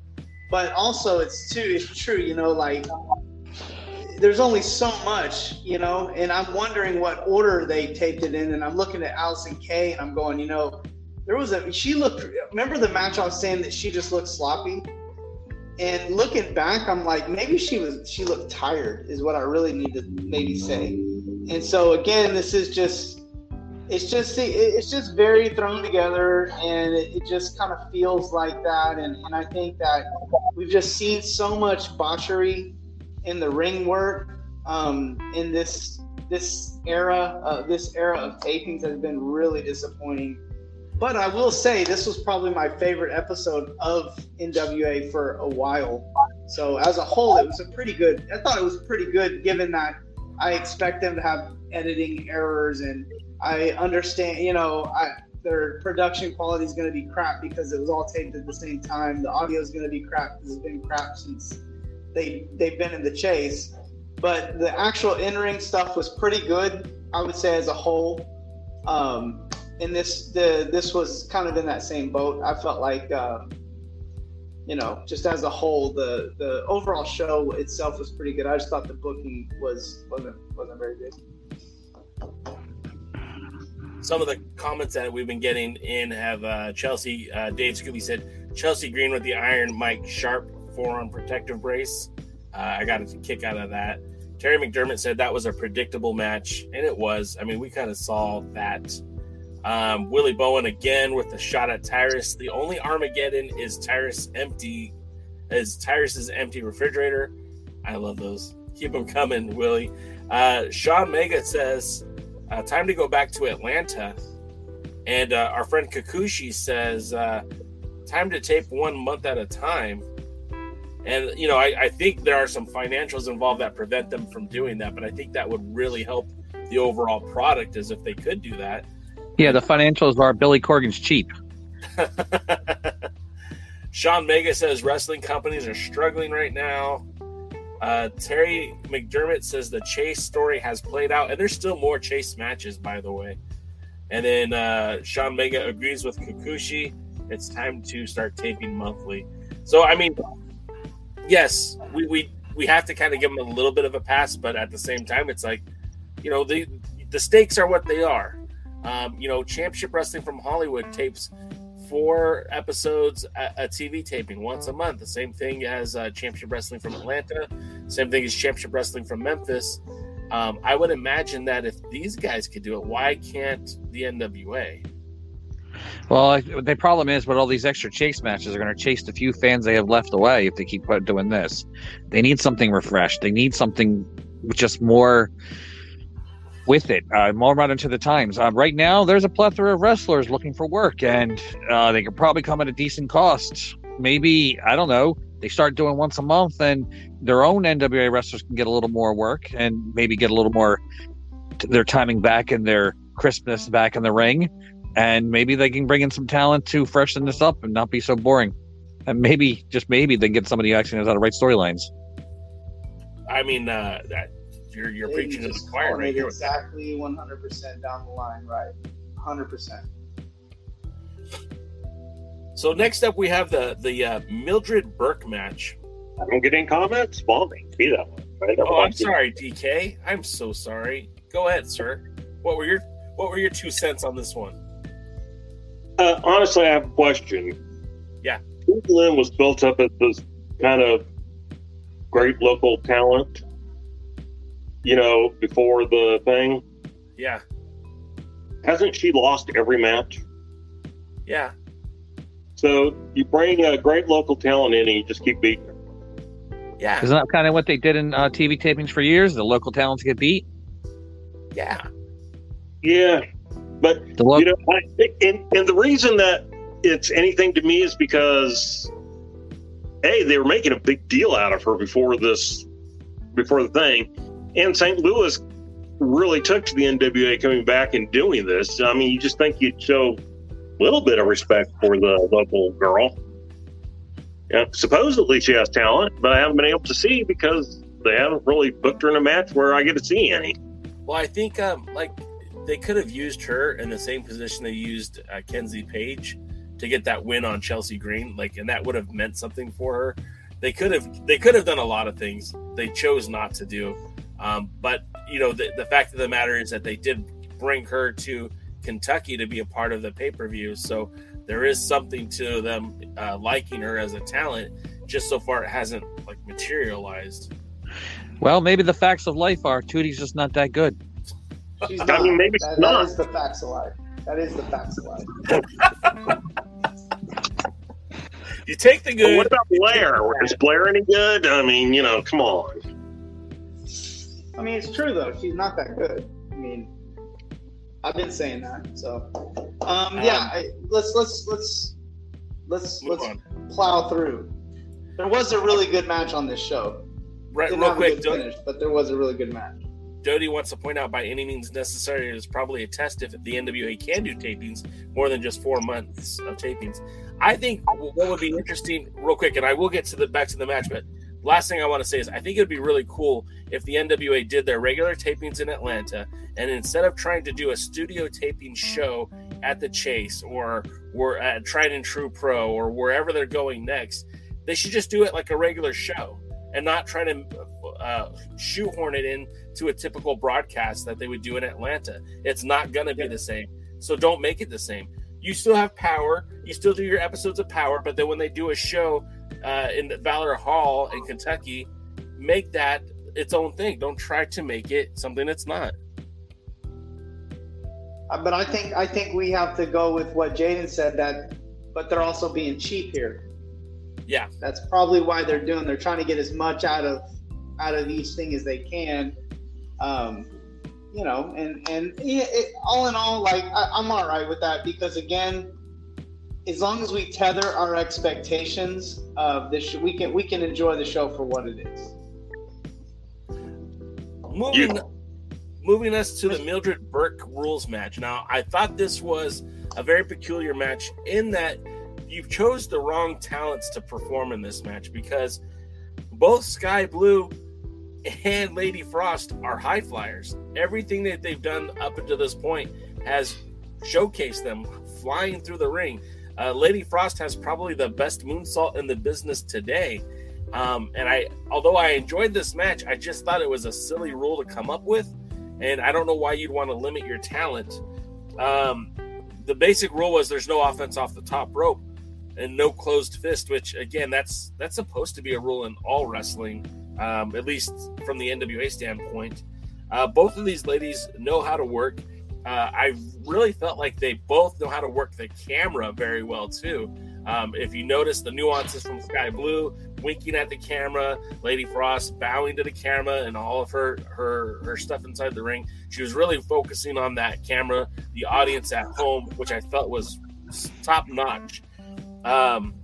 But also, it's too. It's true, you know. Like, there's only so much, you know, and I'm wondering what order they taped it in. And I'm looking at Allysin Kay and I'm going, you know, there was a, she looked, remember the match I was saying that she just looked sloppy? And looking back, I'm like, maybe she was, she looked tired, is what I really need to maybe say. And so again, this is just, it's just, it- it's just very thrown together and it, it just kind of feels like that. And, and I think that we've just seen so much botchery in the ring work um, in this this era uh, this era of tapings has been really disappointing. But i will say this was probably my favorite episode of nwa for a while. So as a whole it was a pretty good i thought it was pretty good given that i expect them to have editing errors and i understand you know i their production quality is going to be crap because it was all taped at the same time. The audio is going to be crap because it's been crap since they they've been in the chase. But the actual in-ring stuff was pretty good, I would say as a whole. Um, and this the this was kind of in that same boat. I felt like uh, you know, just as a whole, the the overall show itself was pretty good. I just thought the booking was wasn't wasn't very good. Some of the comments that we've been getting in have uh, Chelsea, uh, Dave Scooby said, Chelsea Green with the Iron Mike Sharpe forearm protective brace. Uh, I got a kick out of that. Terry McDermott said that was a predictable match, and it was. I mean, we kind of saw that. Um, Willie Bowen again with the shot at Tyrus. The only Armageddon is Tyrus empty, is Tyrus's empty refrigerator. I love those. Keep them coming, Willie. Uh, Sean Mega says, uh, time to go back to Atlanta. And uh, our friend Kakushi says, uh, time to tape one month at a time. And, you know, I, I think there are some financials involved that prevent them from doing that, but I think that would really help the overall product as if they could do that. Yeah, the financials are Billy Corgan's cheap. Sean Mega says wrestling companies are struggling right now. Uh, Terry McDermott says the Chase story has played out, and there's still more Chase matches, by the way. And then uh, Sean Mega agrees with Kikuchi. It's time to start taping monthly. So, I mean, yes, we we, we have to kind of give them a little bit of a pass, but at the same time, it's like, you know, the the stakes are what they are. Um, you know, Championship Wrestling from Hollywood tapes four episodes a, TV taping once a month. The same thing as uh, Championship Wrestling from Atlanta. Same thing as Championship Wrestling from Memphis. Um, I would imagine that if these guys could do it, why can't the NWA? Well, the problem is, with all these extra chase matches are going to chase the few fans they have left away if they keep doing this. They need something refreshed. They need something just more with it, uh, more modern to the times. Uh, right now, there's a plethora of wrestlers looking for work, and uh, they could probably come at a decent cost. Maybe I don't know. They start doing once a month, and their own NWA wrestlers can get a little more work, and maybe get a little more their timing back and their crispness back in the ring and maybe they can bring in some talent to freshen this up and not be so boring. And maybe, just maybe, they can get somebody who actually knows how to write storylines. I mean, uh, that you're you're They preaching to the choir right here. Exactly 100% down the line, right? 100%. So next up, we have the the uh, Mildred Burke match. I don't get any comments. Balding. Be that one. Right? Oh, I'm sorry, DK. I'm so sorry. Go ahead, sir. What were your What were your two cents on this one? Uh, honestly, I have a question. Yeah. Lynn was built up as this kind of great local talent, you know, before the thing. Yeah. Hasn't she lost every match? Yeah. So you bring a great local talent in and you just keep beating her. Yeah. Isn't that kind of what they did in uh, TV tapings for years? The local talents get beat. Yeah. Yeah. But, The lo- you know, I, and, and the reason that it's anything to me is because, A, they were making a big deal out of her before this, before the thing. And St. Louis really took to the NWA coming back and doing this. I mean, you just think you'd show a little bit of respect for the local girl. Yeah, supposedly she has talent, but I haven't been able to see because they haven't really booked her in a match where I get to see any. Well, I think um, like they could have used her in the same position they used uh, Kenzie Paige to get that win on Chelsea Green, like, and that would have meant something for her. They could have they could have done a lot of things. They chose not to do. Um, but you know, the, the fact of the matter is that they did bring her to Kentucky to be a part of the pay per view. So there is something to them uh, liking her as a talent. Just so far, it hasn't like materialized. Well, maybe the facts of life are Tootie's just not that good. She's I mean, maybe that, not. that is the facts of life. That is the facts of life. You take the But good. what about Blair? Is Blair any good? I mean, you know, come on. I mean, it's true though. She's not that good. I mean, I've been saying that. So, um, yeah. I, let's let's let's let's let's on. plow through. There was a really good match on this show. Right, real quick, finish, but there was a really good match. Doty wants to point out by any means necessary, is probably a test if the NWA can do tapings more than just four months of tapings. I think what would be interesting, real quick, and I will get to the back to the match, but last thing I want to say is I think it would be really cool if the NWA did their regular tapings in Atlanta, and instead of trying to do a studio taping show at the Chase or or at Tried and True Pro or wherever they're going next, they should just do it like a regular show and not try to uh, shoehorn it in to a typical broadcast that they would do in Atlanta. It's not going to be the same. So don't make it the same. You still have power. You still do your episodes of power, but then when they do a show uh, in Valor Hall in Kentucky, make that its own thing. Don't try to make it something it's not. Uh, But I think I think we have to go with what Jaden said that, but they're also being cheap here. Yeah, That's probably why they're doing. They're trying to get as much out of out of each thing as they can. Um, you know, and and yeah, it, all in all, like I, I'm all right with that because again, as long as we tether our expectations of this, sh- we can we can enjoy the show for what it is. moving moving us to the Mildred Burke rules match. Now, I thought this was a very peculiar match in that you chose the wrong talents to perform in this match because both Sky Blue and Lady Frost are high flyers. Everything that they've done up until this point has showcased them flying through the ring. Uh, Lady Frost has probably the best moonsault in the business today. Um, and I, although I enjoyed this match, I just thought it was a silly rule to come up with, and I don't know why you'd want to limit your talent. Um, the basic rule was there's no offense off the top rope and no closed fist, which again, that's that's supposed to be a rule in all wrestling, um, at least from the NWA standpoint. Uh, both of these ladies know how to work. Uh, I really felt like they both know how to work the camera very well too. Um, if you notice the nuances from Sky Blue, winking at the camera, Lady Frost bowing to the camera, and all of her her her stuff inside the ring, she was really focusing on that camera, the audience at home, which I felt was top notch. Um,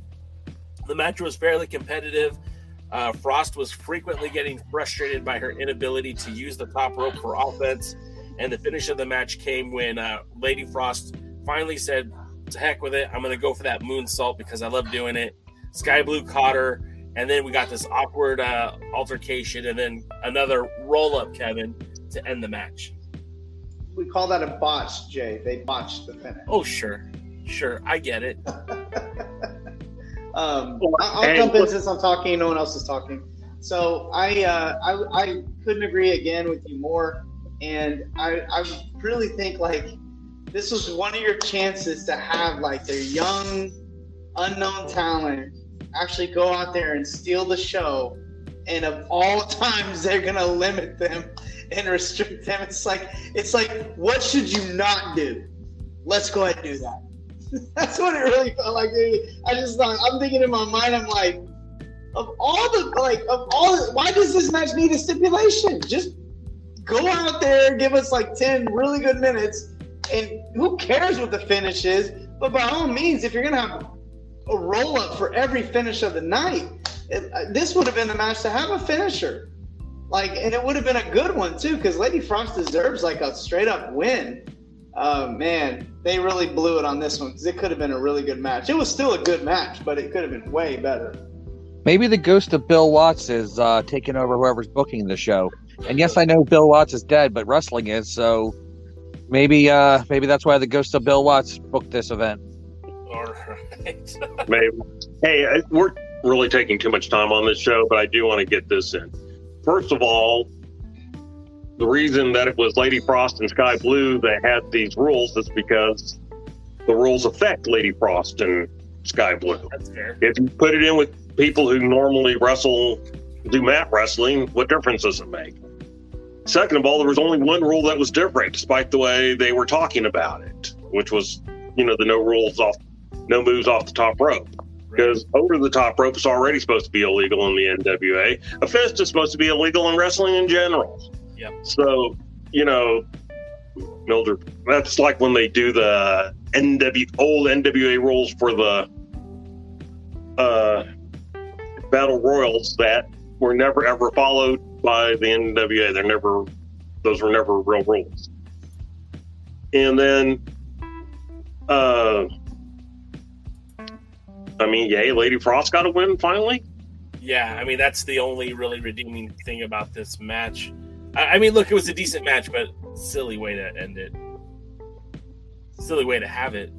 the match was fairly competitive. Uh, Frost was frequently getting frustrated by her inability to use the top rope for offense. And the finish of the match came when uh, Lady Frost finally said, To heck with it. I'm going to go for that moonsault because I love doing it. Sky Blue caught her. And then we got this awkward uh, altercation and then another roll up, Kevin, to end the match. We call that a botch, Jay. They botched the finish. Oh, sure. Sure. I get it. Um, I'll, I'll jump in since I'm talking. No one else is talking. So I, uh, I, I couldn't agree again with you more, and I, I really think like this was one of your chances to have like their young, unknown talent actually go out there and steal the show. And of all times, they're gonna limit them and restrict them. It's like it's like what should you not do? Let's go ahead and do that. That's what it really felt like. I just thought I'm thinking in my mind. I'm like, of all the like of all why does this match need a stipulation just go out there give us like 10 really good minutes and who cares what the finish is but by all means if you're gonna have a roll up for every finish of the night it, uh, this would have been the match to have a finisher like and it would have been a good one too because lady frost deserves like a straight up win uh, man they really blew it on this one because it could have been a really good match it was still a good match but it could have been way better Maybe the ghost of Bill Watts is uh, taking over whoever's booking the show. And yes, I know Bill Watts is dead, but wrestling is so. Maybe, uh, maybe that's why the ghost of Bill Watts booked this event. All right. Maybe. Hey, we're really taking too much time on this show, but I do want to get this in. First of all, the reason that it was Lady Frost and Sky Blue that had these rules is because the rules affect Lady Frost and Sky Blue. That's fair. If you put it in with people who normally wrestle, do mat wrestling, what difference does it make? Second of all, there was only one rule that was different, despite the way they were talking about it, which was, you know, the no rules off, no moves off the top rope. Because over the top rope is already supposed to be illegal in the NWA. A fist is supposed to be illegal in wrestling in general. Yep. So, you know, Mildred, that's like when they do the NW old NWA rules for the uh, battle royals that were never ever followed by the NWA. They're never; those were never real rules. And then, uh, I mean, yay, Lady Frost got a win finally. Yeah, I mean that's the only really redeeming thing about this match. I, mean, look, it was a decent match, but silly way to end it. Silly way to have it.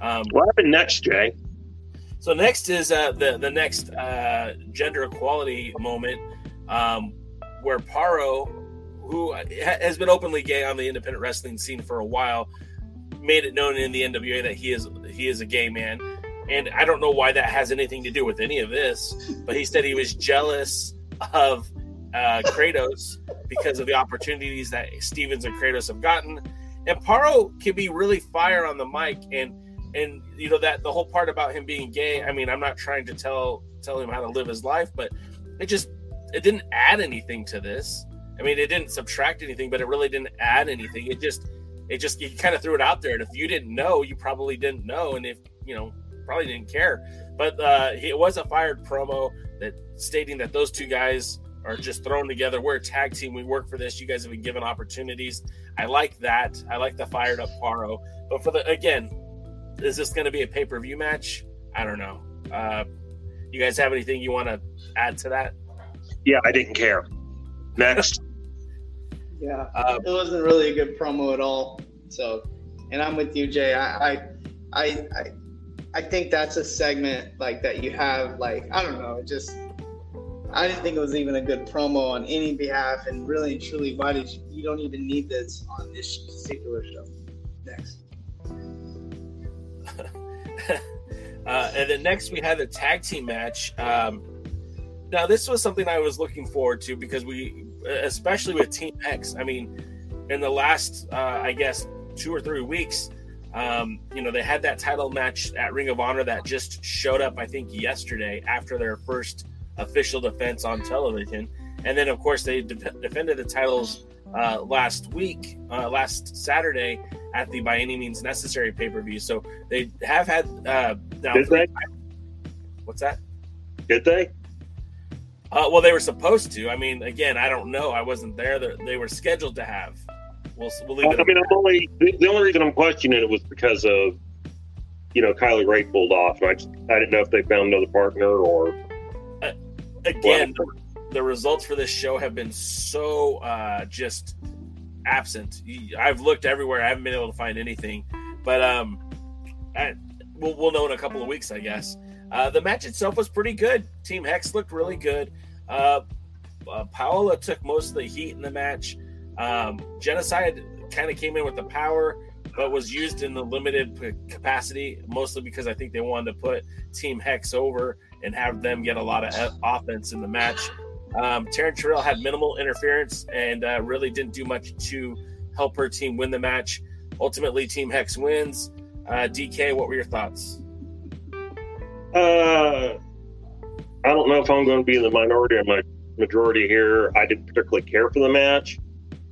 Um, what happened next, Jay? So next is uh, the the next uh, gender equality moment, um, where Parrow, who has been openly gay on the independent wrestling scene for a while, made it known in the NWA that he is he is a gay man, and I don't know why that has anything to do with any of this, but he said he was jealous of uh, Kratos because of the opportunities that Stevens and Kratos have gotten, and Parrow can be really fire on the mic and and you know that the whole part about him being gay i mean i'm not trying to tell tell him how to live his life but it just it didn't add anything to this. I mean it didn't subtract anything but it really didn't add anything. It just it just he kind of threw it out there. And if you didn't know you probably didn't know. And if you know probably didn't care. But uh it was a fired promo that stating that those two guys are just thrown together we're a tag team we work for this you guys have been given opportunities i like that i like the fired up Parrow but for the again is this going to be a pay per view match? I don't know. Uh, you guys have anything you want to add to that? Yeah, I didn't care. Next. Yeah, Uh, it wasn't really a good promo at all. So, and I'm with you, Jay. I, I, I, I, I think that's a segment like that you have. Like I don't know, it just I didn't think it was even a good promo on any behalf. And really and truly, why did you, you don't even need this on this particular show? Next. Uh, and then next we had a tag team match. Um, now this was something I was looking forward to because we, especially with Team Hex. I mean, in the last, uh, I guess, two or three weeks, um, you know, they had that title match at Ring of Honor that just showed up, I think, yesterday after their first official defense on television, and then of course they de- defended the titles uh, last week, uh, last Saturday at the By Any Means Necessary pay per view. So they have had uh, now. Did they? What's that? Did they? Uh, well, they were supposed to. I mean, again, I don't know. I wasn't there. They, they were scheduled to have. We'll, we'll leave it. I mean, I'm only the, the only reason I'm questioning it was because of you know Kylie Rae pulled off. And I just, I didn't know if they found another partner or again, the, the results for this show have been so uh, just absent. I've looked everywhere. I haven't been able to find anything. But um, I, we'll, we'll know in a couple of weeks, I guess. Uh, the match itself was pretty good. Team Hex looked really good. Uh, uh, Paola took most of the heat in the match. Um, Jennacide kind of came in with the power, but was used in the limited capacity, mostly because I think they wanted to put Team Hex over and have them get a lot of offense in the match. Um, Taryn Terrell had minimal interference and uh, really didn't do much to help her team win the match. Ultimately, Team Hex wins. Uh, DK, what were your thoughts? Uh, I don't know if I'm going to be in the minority or my majority here. I didn't particularly care for the match.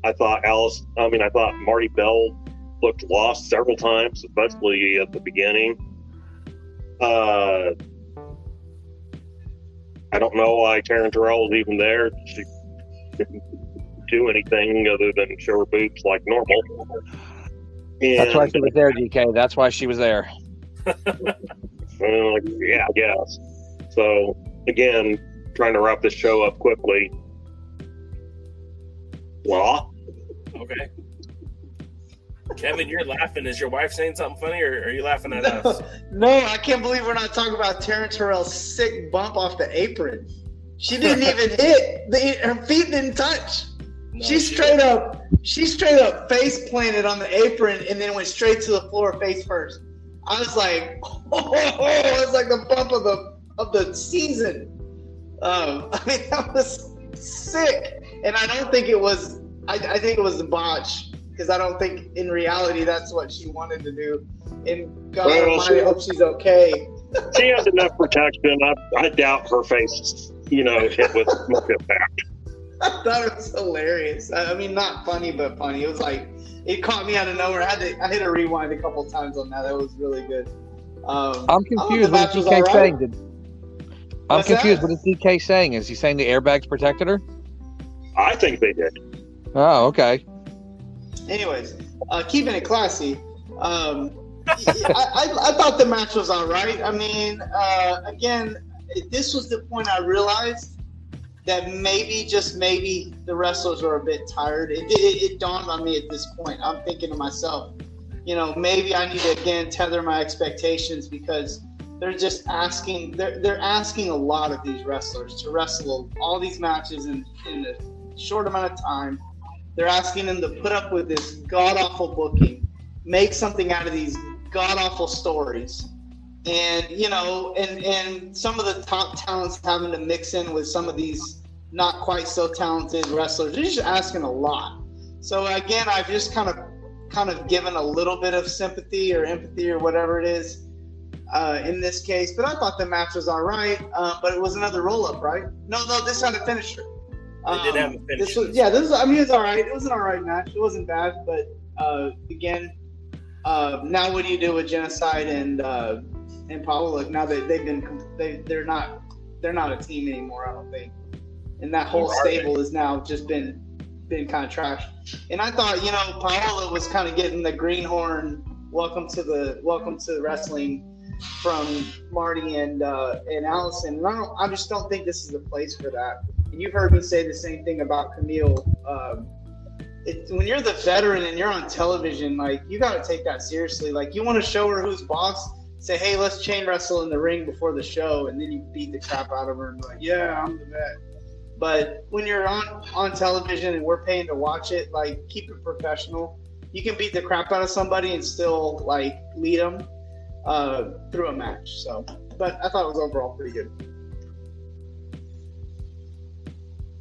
I thought Alice, I mean, I thought Marti Belle looked lost several times, especially at the beginning. Uh, I don't know why Taryn Terrell was even there. She didn't do anything other than show her boobs like normal. And, That's why she was there, DK. That's why she was there. uh, yeah, I guess. So again, trying to wrap this show up quickly. Well, okay. Kevin, you're laughing. Is your wife saying something funny, or are you laughing at no, us? No, I can't believe we're not talking about Taryn Terrell's sick bump off the apron. She didn't even hit. The, her feet didn't touch. No, she, she straight up, she straight up face planted on the apron and then went straight to the floor face first. I was like, oh, it was like the bump of the of the season. Um, I mean, that was sick, and I don't think it was. I, I think it was a botch because I don't think in reality that's what she wanted to do. And God well, Almighty, I hope she's okay. she has enough protection. I, I doubt her face, you know, hit with much impact. I thought it was hilarious. I mean, not funny, but funny. It was like it caught me out of nowhere. I had to, I had to rewind a couple times on that. That was really good. Um, I'm confused. What is DK right. saying? Did, I'm What's confused. That? What is DK saying? Is he saying the airbags protected her? I think they did. Oh, okay. Anyways, uh, keeping it classy. Um, I, I, I, thought the match was all right. I mean, uh, again, this was the point I realized that maybe, just maybe, the wrestlers are a bit tired. It, it, it dawned on me at this point. I'm thinking to myself, you know, maybe I need to again tether my expectations because they're just asking they're, they're asking a lot of these wrestlers to wrestle all these matches in, in a short amount of time they're asking them to put up with this god awful booking make something out of these god awful stories. And you know and and some of the top talents having to mix in with some of these not quite so talented wrestlers they're just asking a lot. So again i've just kind of kind of given a little bit of sympathy or empathy or whatever it is uh, in this case but i thought the match was all right uh, but it was another roll-up right? No no this had a finisher um, did have a finisher this was, yeah this was i mean it was all right it was an all right match it wasn't bad but uh, again uh, now what do you do with Jennacide and uh, and Paola, now that they've been they they're not they're not a team anymore. I don't think, and that whole stable has now just been been kind of trash. And I thought you know Paola was kind of getting the greenhorn welcome to the welcome to the wrestling from Marti and uh, and Allysin. And I don't I just don't think this is the place for that. And you've heard me say the same thing about Kamille. Um, it, when you're the veteran and you're on television, like you got to take that seriously. Like you want to show her who's boss say, hey, let's chain wrestle in the ring before the show, and then you beat the crap out of her and be like, yeah, I'm the vet. But when you're on on television and we're paying to watch it, like keep it professional. You can beat the crap out of somebody and still like lead them uh, through a match. So, but I thought it was overall pretty good.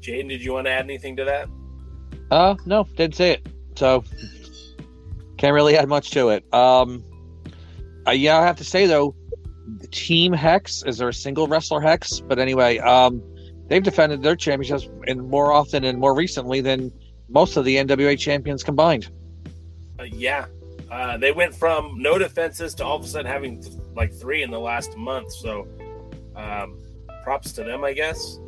Jaden, did you want to add anything to that? Uh, no, didn't say it. So can't really add much to it. Um, uh, yeah, I have to say though, the Team Hex is there a single wrestler Hex? But anyway, um, they've defended their championships in more often and more recently than most of the NWA champions combined. Uh, yeah, uh, they went from no defenses to all of a sudden having th- like three in the last month. So, um, props to them, I guess.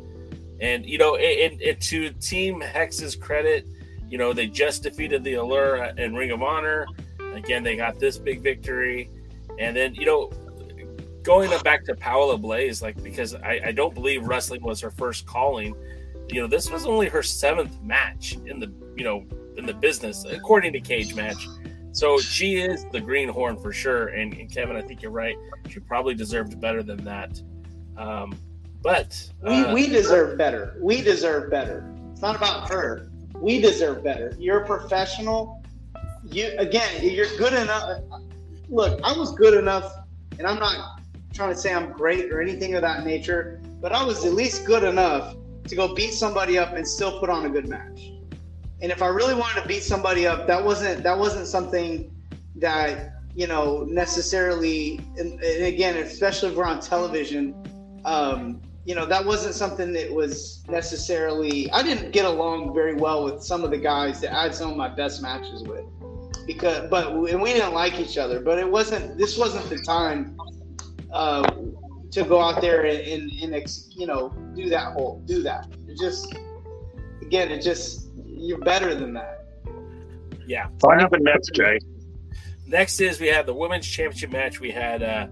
And you know, it, it, to Team Hex's credit, you know they just defeated the Allure in Ring of Honor. Again, they got this big victory. And then, you know, going back to Paola Blaze, like, because I, I don't believe wrestling was her first calling. You know, this was only her seventh match in the, you know, in the business, according to Cage Match. So she is the greenhorn for sure. And, and Kevin, I think you're right. She probably deserved better than that. Um, but We, uh, we deserve better. We deserve better. It's not about her. We deserve better. You're a professional. You again, you're good enough. Look, I was good enough, and I'm not trying to say I'm great or anything of that nature, but I was at least good enough to go beat somebody up and still put on a good match. And if I really wanted to beat somebody up, that wasn't that wasn't something that you know necessarily. And, and again, especially if we're on television, um, you know that wasn't something that was necessarily. I didn't get along very well with some of the guys that I had some of my best matches with, because but and we didn't like each other. But it wasn't. This wasn't the time uh, to go out there and, and, and ex, you know do that whole do that. It just again, it just you're better than that. yeah. What happened next, Jay? Next is we have the women's championship match. We had, uh,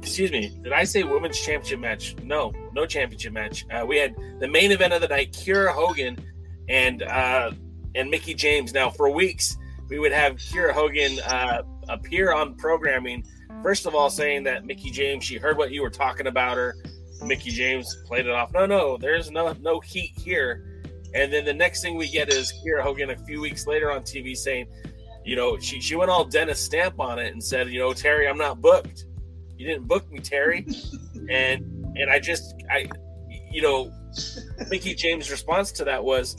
excuse me, did I say women's championship match? No, no championship match. Uh, we had the main event of the night: Kiera Hogan and uh, and Mickie James. Now, for weeks, we would have Kiera Hogan uh, appear on programming. First of all, saying that Mickie James, she heard what you were talking about her. Mickie James played it off. No, no, there's no no heat here. And then the next thing we get is Kiera Hogan a few weeks later on TV saying, you know, she, she went all Dennis Stamp on it and said, you know, Terry, I'm not booked. You didn't book me, Terry. and and I just I you know, Mickie James' response to that was,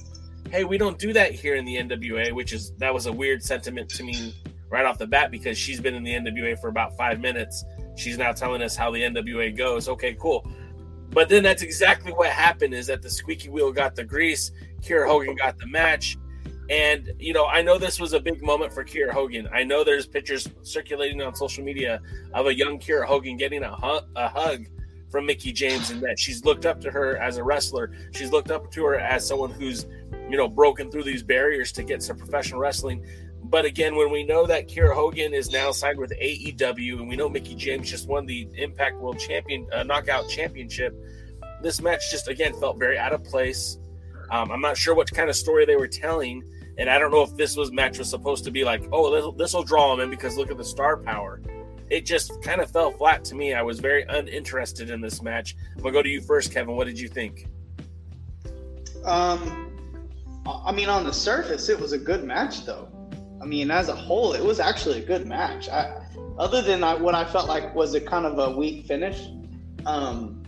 Hey, we don't do that here in the NWA, which is that was a weird sentiment to me right off the bat because she's been in the NWA for about five minutes. She's now telling us how the NWA goes. Okay, cool. But then that's exactly what happened is that the squeaky wheel got the grease. Kiera Hogan got the match. And, you know, I know this was a big moment for Kiera Hogan. I know there's pictures circulating on social media of a young Kiera Hogan getting a, hu- a hug from Mickie James and that she's looked up to her as a wrestler. She's looked up to her as someone who's, you know, broken through these barriers to get to professional wrestling. But again, when we know that Kiera Hogan is now signed with AEW, and we know Mickie James just won the Impact World Champion uh, Knockout Championship, this match just again felt very out of place. Um, I'm not sure what kind of story they were telling, and I don't know if this was match was supposed to be like, oh, this will draw them in because look at the star power. It just kind of fell flat to me. I was very uninterested in this match. I'm gonna go to you first, Kevin. What did you think? Um, I mean, on the surface, it was a good match, though. I mean, as a whole, it was actually a good match. I, other than I, what I felt like was a kind of a weak finish, um,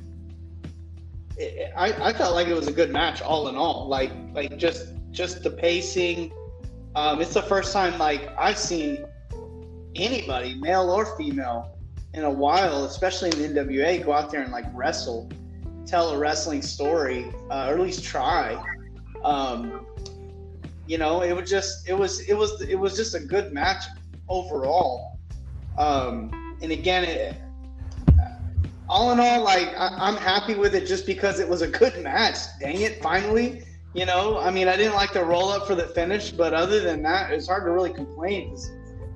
it, I, I felt like it was a good match all in all. Like, like just just the pacing. Um, it's the first time like I've seen anybody, male or female, in a while, especially in the NWA, go out there and like wrestle, tell a wrestling story, uh, or at least try. Um, you know, it was just it was it was it was just a good match overall. Um, and again, it, all in all, like I, I'm happy with it just because it was a good match. Dang it, finally. You know, I mean, I didn't like the roll up for the finish, but other than that, it's hard to really complain.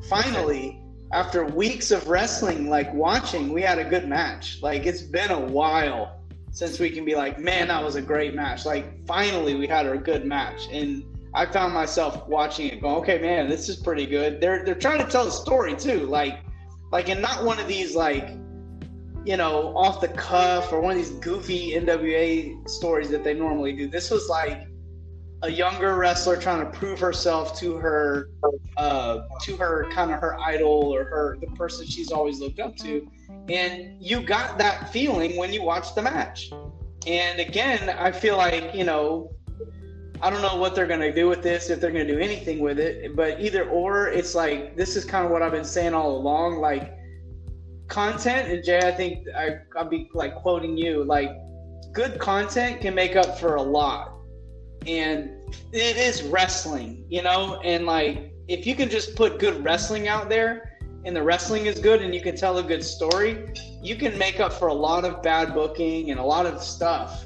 Finally, after weeks of wrestling, like watching, we had a good match. Like it's been a while since we can be like, man, that was a great match. Like finally, we had a good match, and I found myself watching it, going, okay, man, this is pretty good. They're they're trying to tell a story too, like like and not one of these like you know off the cuff or one of these goofy NWA stories that they normally do. This was like a younger wrestler trying to prove herself to her uh, to her kind of her idol or her the person she's always looked up to and you got that feeling when you watched the match and again i feel like you know i don't know what they're going to do with this if they're going to do anything with it but either or it's like this is kind of what i've been saying all along like content and jay i think I, i'll be like quoting you like good content can make up for a lot and it is wrestling, you know, and like if you can just put good wrestling out there and the wrestling is good and you can tell a good story, you can make up for a lot of bad booking and a lot of stuff.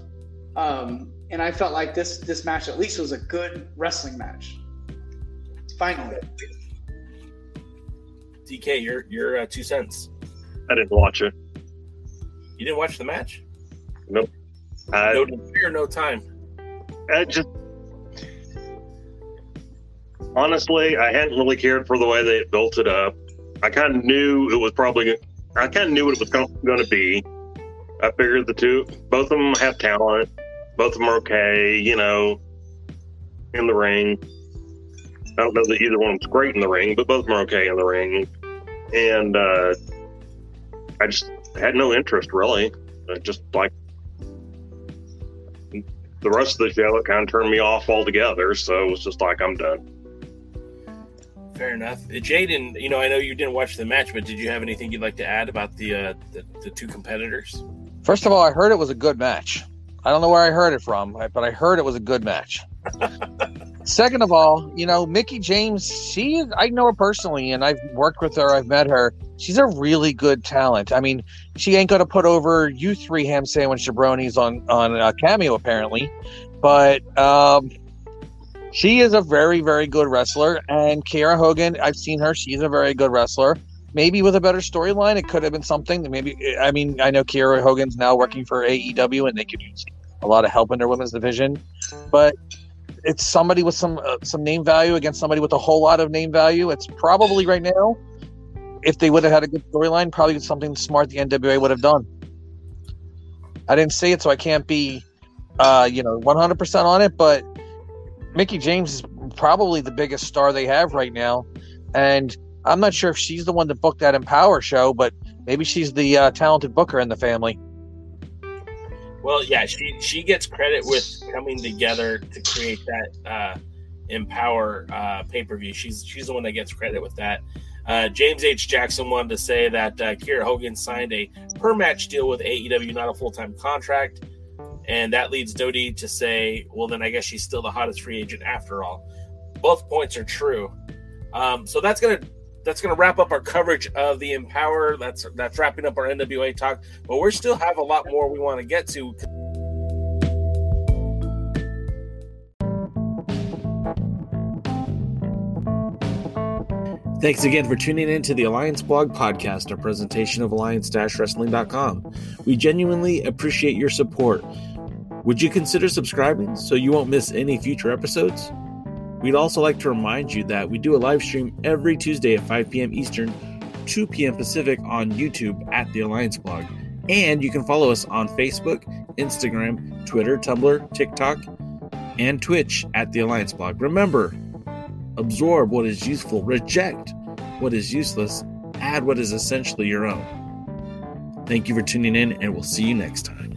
Um, and I felt like this this match at least was a good wrestling match. Finally, DK, your your uh, two cents. I didn't watch it. You didn't watch the match? Nope. I, No or no time. I just honestly, I hadn't really cared for the way they built it up. I kind of knew it was probably. I kind of knew what it was going to be. I figured the two, both of them have talent. Both of them are okay, you know, in the ring. I don't know that either one's great in the ring, but both of them are okay in the ring. And uh, I just had no interest really. I just like the rest of the show, it kind of turned me off altogether. So it was just like, I'm done. Fair enough. Uh, Jaden, you know, I know you didn't watch the match, but did you have anything you'd like to add about the uh, the, the two competitors? First of all, I heard it was a good match. I don't know where I heard it from, but I heard it was a good match. Second of all, you know, Mickie James, she I know her personally and I've worked with her, I've met her. She's a really good talent. I mean, she ain't gonna put over you three ham sandwich jabronis on on a cameo apparently, but um she is a very, very good wrestler. And Kiera Hogan, I've seen her. She's a very good wrestler. Maybe with a better storyline, it could have been something. That maybe, I mean, I know Kiera Hogan's now working for AEW and they could use a lot of help in their women's division. But it's somebody with some uh, some name value against somebody with a whole lot of name value. It's probably right now, if they would have had a good storyline, probably something smart the NWA would have done. I didn't say it, so I can't be, uh, you know, 100% on it, but Mickie James is probably the biggest star they have right now, and I'm not sure if she's the one that booked that Empower show, but maybe she's the uh, talented booker in the family. Well, yeah, she she gets credit with coming together to create that uh, Empower uh, pay per view. She's she's the one that gets credit with that. Uh, James H. Jackson wanted to say that uh, Kiera Hogan signed a per match deal with AEW, not a full time contract. And that leads Dodie to say, well, then I guess she's still the hottest free agent after all. Both points are true. Um, so that's gonna that's gonna wrap up our coverage of the Empower. That's that's wrapping up our NWA talk. But we still have a lot more we want to get to. Thanks again for tuning in to the Alliance Blog Podcast, a presentation of alliance-wrestling.com. We genuinely appreciate your support. Would you consider subscribing so you won't miss any future episodes? We'd also like to remind you that we do a live stream every Tuesday at 5 p.m. Eastern, 2 p.m. Pacific on YouTube at the Alliance Blog. And you can follow us on Facebook, Instagram, Twitter, Tumblr, TikTok, and Twitch at the Alliance Blog. Remember, absorb what is useful, reject what is useless, add what is essentially your own. Thank you for tuning in, and we'll see you next time.